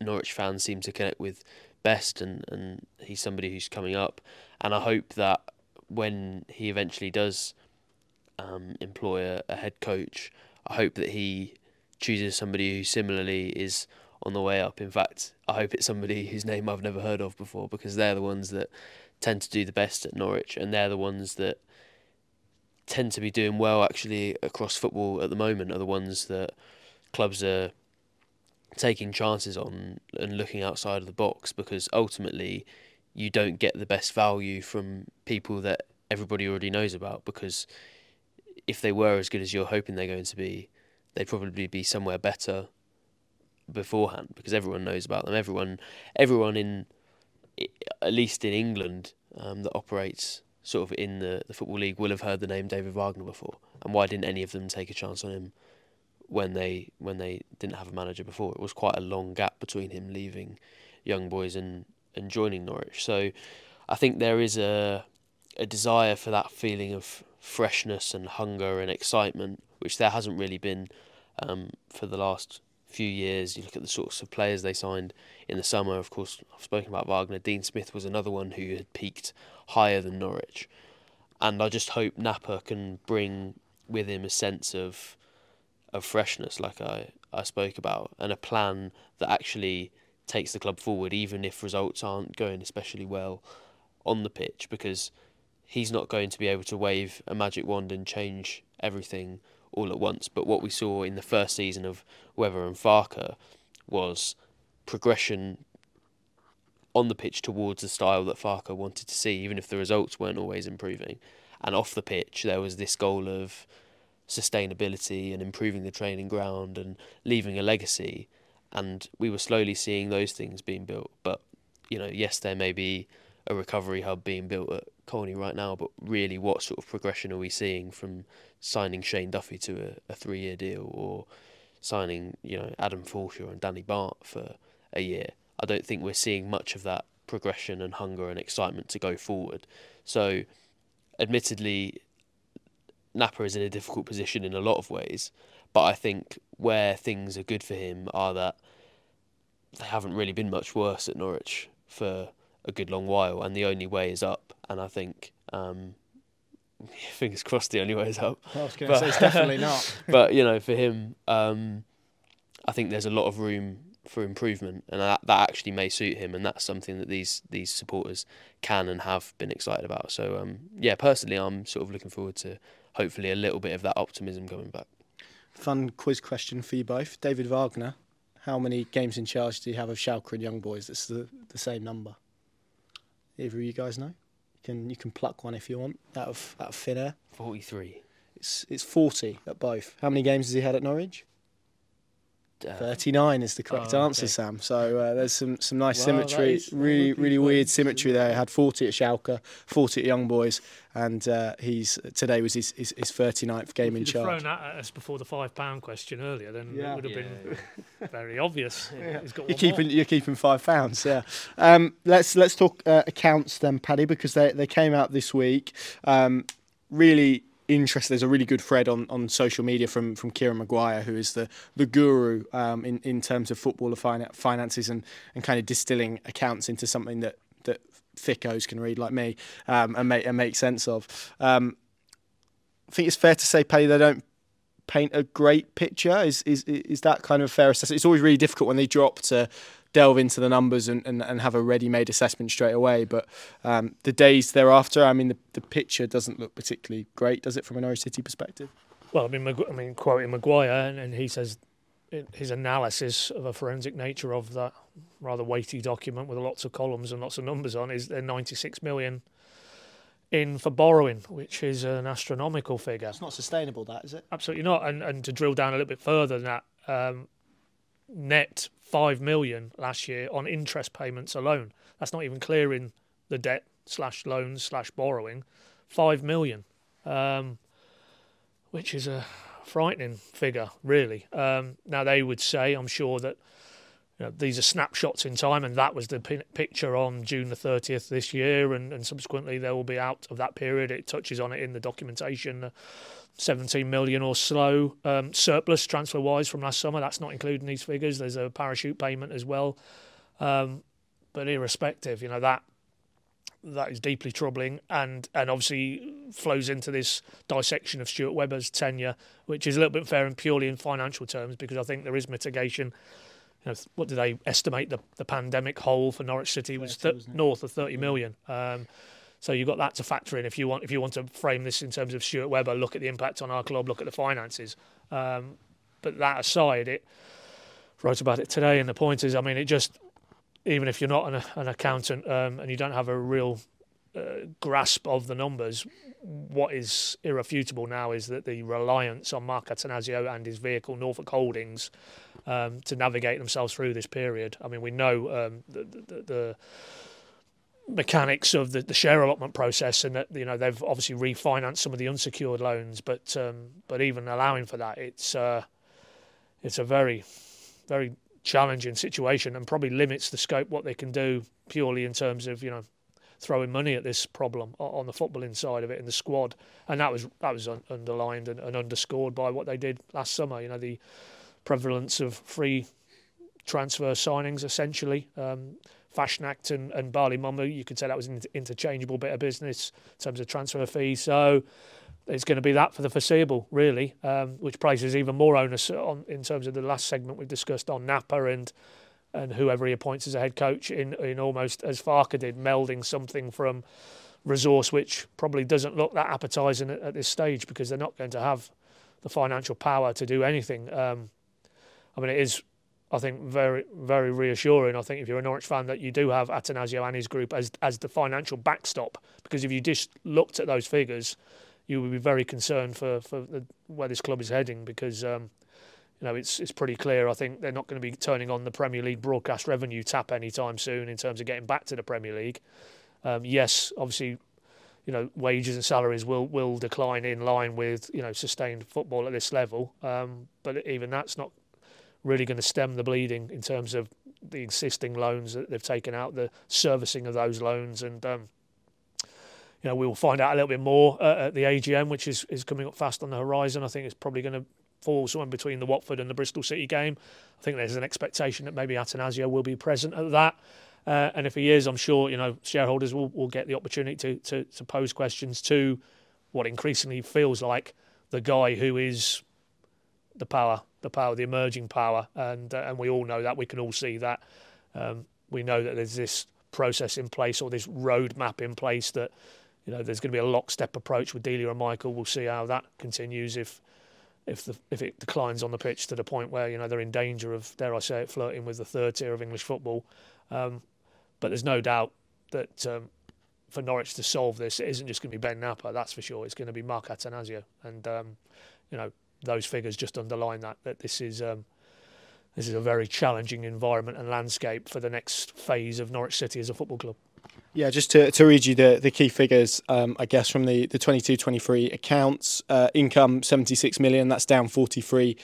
Norwich fans seem to connect with best, and, and he's somebody who's coming up, and I hope that when he eventually does um, employ a, a head coach, I hope that he chooses somebody who similarly is on the way up. In fact, I hope it's somebody whose name I've never heard of before because they're the ones that tend to do the best at Norwich and they're the ones that tend to be doing well actually across football at the moment are the ones that clubs are taking chances on and looking outside of the box because ultimately you don't get the best value from people that everybody already knows about because if they were as good as you're hoping they're going to be they'd probably be somewhere better beforehand because everyone knows about them. Everyone, everyone in at least in England um, that operates sort of in the, the football league will have heard the name David Wagner before. And why didn't any of them take a chance on him when they when they didn't have a manager before? It was quite a long gap between him leaving Young Boys and and joining Norwich. So I think there is a a desire for that feeling of freshness and hunger and excitement, which there hasn't really been um, for the last few years. You look at the sorts of players they signed in the summer. Of course, I've spoken about Wagner. Dean Smith was another one who had peaked higher than Norwich, and I just hope Knapper can bring with him a sense of of freshness, like I I spoke about, and a plan that actually takes the club forward, even if results aren't going especially well on the pitch, because he's not going to be able to wave a magic wand and change everything all at once. But what we saw in the first season of Webber and Farke was progression on the pitch towards the style that Farke wanted to see, even if the results weren't always improving. And off the pitch, there was this goal of sustainability and improving the training ground and leaving a legacy. And we were slowly seeing those things being built. But, you know, yes, there may be a recovery hub being built at Colney right now, but really, what sort of progression are we seeing from signing Shane Duffy to a, a three year deal or signing, you know, Adam Forshaw and Danny Batth for a year? I don't think we're seeing much of that progression and hunger and excitement to go forward. So, admittedly, Knapper is in a difficult position in a lot of ways, but I think where things are good for him are that they haven't really been much worse at Norwich for a good long while, and the only way is up. And I think, um, (laughs) fingers crossed, the only way is up. I was going to say it's definitely (laughs) not. but you know, for him, um, I think there's a lot of room for improvement, and that, that actually may suit him, and that's something that these these supporters can and have been excited about. So um, yeah, personally, I'm sort of looking forward to hopefully a little bit of that optimism coming back. Fun quiz question for you both, David Wagner. How many games in charge do you have of Schalke and Young Boys? That's the, the same number. Either of you guys know? You can you can pluck one if you want out of out of thin air. Forty three. It's it's forty at both. How many games has he had at Norwich? Uh, 39 is the correct Oh, answer, okay. Sam. So uh, there's some, some nice Well, symmetry. is- really, really quite weird symmetry there. interesting. Had 40 at Schalke, 40 at Young Boys, and uh, he's today was his, his, his 39th game in If you'd charge. thrown that at us before the five pound question earlier, then Yeah. it would have been very obvious. (laughs) He's got You're keeping more. you're keeping five pounds, yeah. Um, let's let's talk uh, accounts then, Paddy, because they they came out this week. Um, really interesting. There's a really good thread on, on social media from from Kieran Maguire, who is the the guru um, in in terms of footballer fin- finances and and kind of distilling accounts into something that that thickos can read like me um, and make and make sense of. Um, I think it's fair to say, Paddy, they don't paint a great picture. Is is is that kind of fair assessment? It's always really difficult when they drop to delve into the numbers and, and, and have a ready-made assessment straight away. But um, the days thereafter, I mean, the, the picture doesn't look particularly great, does it, from a Norwich City perspective? Well, I mean, Magu- I mean, quoting Maguire, and, and he says his analysis of a forensic nature of that rather weighty document with lots of columns and lots of numbers on is they're 96 million in for borrowing, which is an astronomical figure. It's not sustainable, that is it? Absolutely not. And and to drill down a little bit further than that, um, net five million last year on interest payments alone. That's not even clearing the debt slash loans slash borrowing. Five million, um, which is a frightening figure, really. Um, now they would say, I'm sure that. You know, these are snapshots in time, and that was the pi- picture on June the 30th this year, and, and subsequently they will be out of that period. It touches on it in the documentation. Uh, 17 million or so um, surplus transfer wise from last summer. That's not including these figures. There's a parachute payment as well. Um, but irrespective, you know that that is deeply troubling, and and obviously flows into this dissection of Stuart Webber's tenure, which is a little bit fair and purely in financial terms, because I think there is mitigation. Know, what do they estimate the, the pandemic hole for Norwich City was 30, th- north of 30 million. Um, so you've got that to factor in if you want if you want to frame this in terms of Stuart Webber. Look at the impact on our club. Look at the finances. Um, but that aside, it wrote about it today and the point is, I mean, it just even if you're not an, an accountant um, and you don't have a real uh, grasp of the numbers, what is irrefutable now is that the reliance on Mark Attanasio and his vehicle Norfolk Holdings um, to navigate themselves through this period. I mean, we know um, the, the, the mechanics of the, the share allotment process, and that you know they've obviously refinanced some of the unsecured loans, but um, but even allowing for that, it's uh, it's a very very challenging situation, and probably limits the scope what they can do purely in terms of you know throwing money at this problem on the footballing side of it in the squad, and that was that was un- underlined and, and underscored by what they did last summer. You know the prevalence of free transfer signings essentially. Um, Fassnacht and, and Bali Mumba, you could say that was an interchangeable bit of business in terms of transfer fees. So it's going to be that for the foreseeable, really, um, which places even more onus on in terms of the last segment we discussed on Knapper and and whoever he appoints as a head coach in, in almost as Farke did, melding something from resource which probably doesn't look that appetising at, at this stage because they're not going to have the financial power to do anything. Um, I mean, it is, I think, very, very reassuring. I think if you're a Norwich fan, that you do have Attanasio and his group as as the financial backstop. Because if you just looked at those figures, you would be very concerned for for the, where this club is heading because. Um, you know, it's it's pretty clear. I think they're not going to be turning on the Premier League broadcast revenue tap anytime soon in terms of getting back to the Premier League. Um, yes, obviously, you know, wages and salaries will will decline in line with you know sustained football at this level. Um, but even that's not really going to stem the bleeding in terms of the existing loans that they've taken out, the servicing of those loans, and um, you know we will find out a little bit more uh, at the AGM, which is is coming up fast on the horizon. I think it's probably going to fall somewhere between the Watford and the Bristol City game. I think there's an expectation that maybe Attanasio will be present at that. Uh, and if he is, I'm sure you know shareholders will, will get the opportunity to, to, to pose questions to what increasingly feels like the guy who is the power, the power, the emerging power, and uh, and we all know that. We can all see that. Um, we know that there's this process in place or this roadmap in place that you know there's going to be a lockstep approach with Delia and Michael. We'll see how that continues if if the if it declines on the pitch to the point where you know they're in danger of dare I say it flirting with the third tier of English football. Um, but there's no doubt that um, for Norwich to solve this, it isn't just going to be Ben Knapper. That's for sure. It's going to be Mark Attanasio, and um, you know those figures just underline that that this is um, this is a very challenging environment and landscape for the next phase of Norwich City as a football club. Yeah, just to, to read you the, the key figures, um, I guess, from the, the 22 23 accounts. Uh, income 76 million, that's down 43%.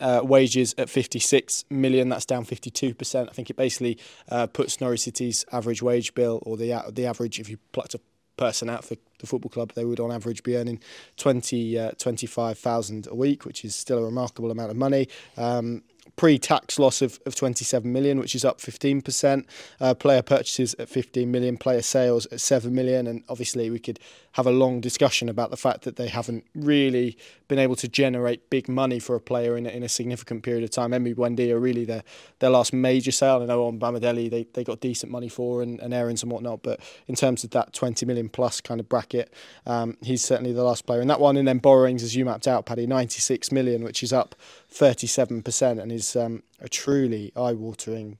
Uh, wages at 56 million, that's down 52%. I think it basically uh, puts Norwich City's average wage bill, or the the average, if you plucked a person out for the football club, they would on average be earning 20, uh, 25,000 a week, which is still a remarkable amount of money. Um, pre-tax loss of, of 27 million, which is up 15%. Uh, player purchases at 15 million, player sales at 7 million, and obviously we could have a long discussion about the fact that they haven't really been able to generate big money for a player in in a significant period of time. Emi Buendia really their their last major sale. I know on Bamadelli they, they got decent money for and, and Aarons and whatnot, but in terms of that 20 million plus kind of bracket, um, he's certainly the last player in that one. And then borrowings, as you mapped out, Paddy, 96 million, which is up 37% and is um, a truly eye-watering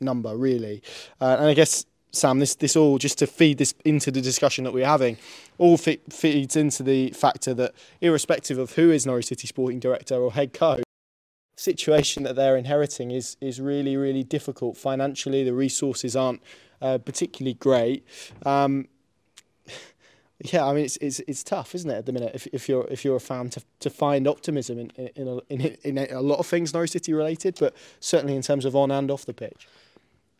number, really. Uh, and I guess Sam, this this all just to feed this into the discussion that we're having, all feeds into the factor that irrespective of who is Norwich City sporting director or head coach, situation that they're inheriting is is really really difficult financially. The resources aren't uh, particularly great. Um, yeah, I mean it's, it's it's tough, isn't it, at the minute? If, if you're if you're a fan to, to find optimism in in a, in, in a lot of things Norwich City related, but certainly in terms of on and off the pitch.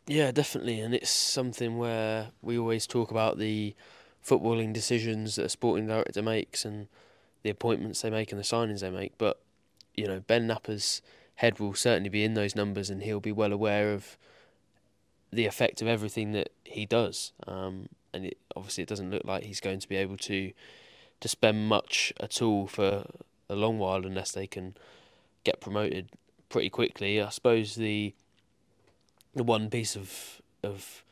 Yeah, definitely, and it's something where we always talk about the footballing decisions that a sporting director makes and the appointments they make and the signings they make. But you know, Ben Knapper's head will certainly be in those numbers, and he'll be well aware of the effect of everything that he does. Um, and it, obviously, it doesn't look like he's going to be able to to spend much at all for a long while unless they can get promoted pretty quickly. I suppose the the one piece of of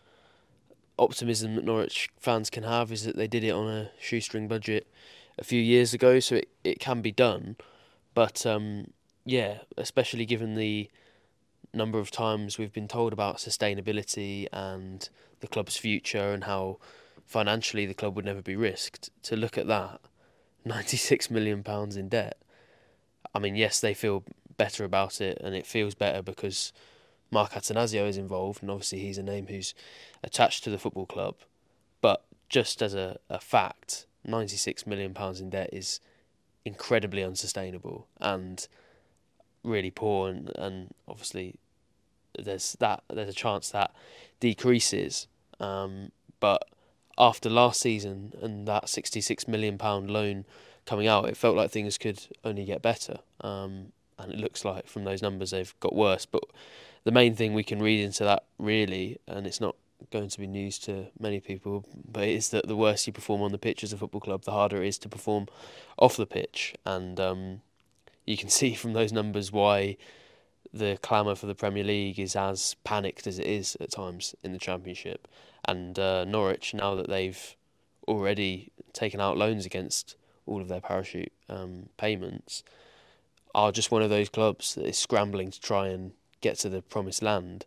optimism that Norwich fans can have is that they did it on a shoestring budget a few years ago, so it, it can be done. But um, yeah, especially given the number of times we've been told about sustainability and the club's future and how financially the club would never be risked, to look at that, £96 million in debt. I mean, yes, they feel better about it and it feels better because Mark Attanasio is involved, and obviously he's a name who's attached to the football club. But just as a, a fact, £96 million in debt is incredibly unsustainable and really poor, and, and obviously there's that there's a chance that decreases. Um, but after last season and that £66 million loan coming out, it felt like things could only get better. Um, and it looks like from those numbers they've got worse. But the main thing we can read into that really, and it's not going to be news to many people, but it's that the worse you perform on the pitch as a football club, the harder it is to perform off the pitch. And um, you can (laughs) see from those numbers why the clamour for the Premier League is as panicked as it is at times in the Championship. And uh, Norwich, now that they've already taken out loans against all of their parachute um, payments, are just one of those clubs that is scrambling to try and get to the promised land.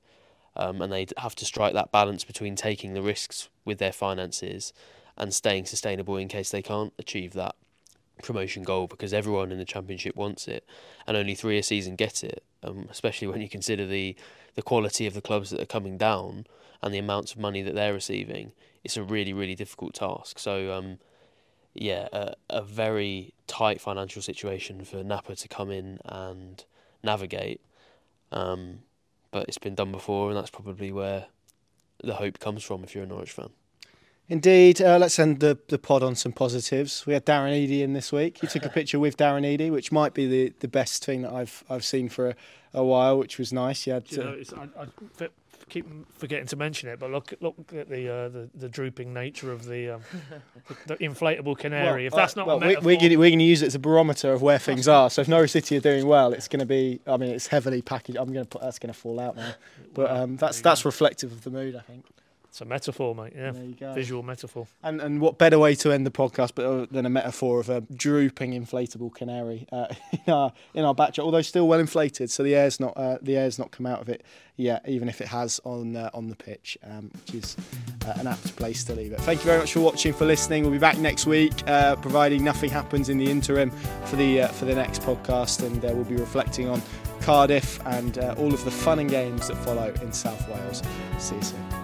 Um, and they have to strike that balance between taking the risks with their finances and staying sustainable in case they can't achieve that promotion goal because everyone in the championship wants it and only three a season get it um, especially when you consider the the quality of the clubs that are coming down and the amounts of money that they're receiving it's a really really difficult task. So um, yeah a, a very tight financial situation for Knapper to come in and navigate um, but it's been done before and that's probably where the hope comes from if you're a Norwich fan Indeed. Uh, let's end the, the pod on some positives. We had Darren Eadie in this week. He took a picture with Darren Eadie, which might be the, the best thing that I've I've seen for a, a while, which was nice. You had you know, I, I keep forgetting to mention it, but look look at the uh, the, the, drooping nature of the, um, the, (laughs) the, inflatable canary. Well, if that's not well, metaphor... we're going we're to use it as a barometer of where things are. So if Norwich City are doing well, it's going to be. I mean, it's heavily packaged. I'm going to put that's going to fall out now, but um, that's that's reflective of the mood, I think. It's a metaphor, mate. Yeah, visual metaphor. And and what better way to end the podcast but uh, than a metaphor of a drooping inflatable canary uh, (laughs) in our in our backdrop, although still well inflated, so the air's not uh, the air's not come out of it yet, even if it has on uh, on the pitch, um, which is uh, an apt place to leave it. Thank you very much for watching, for listening. We'll be back next week, uh, providing nothing happens in the interim for the for the next podcast, and we'll be reflecting on Cardiff and all of the fun and games that follow in South Wales. See you soon.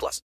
plus.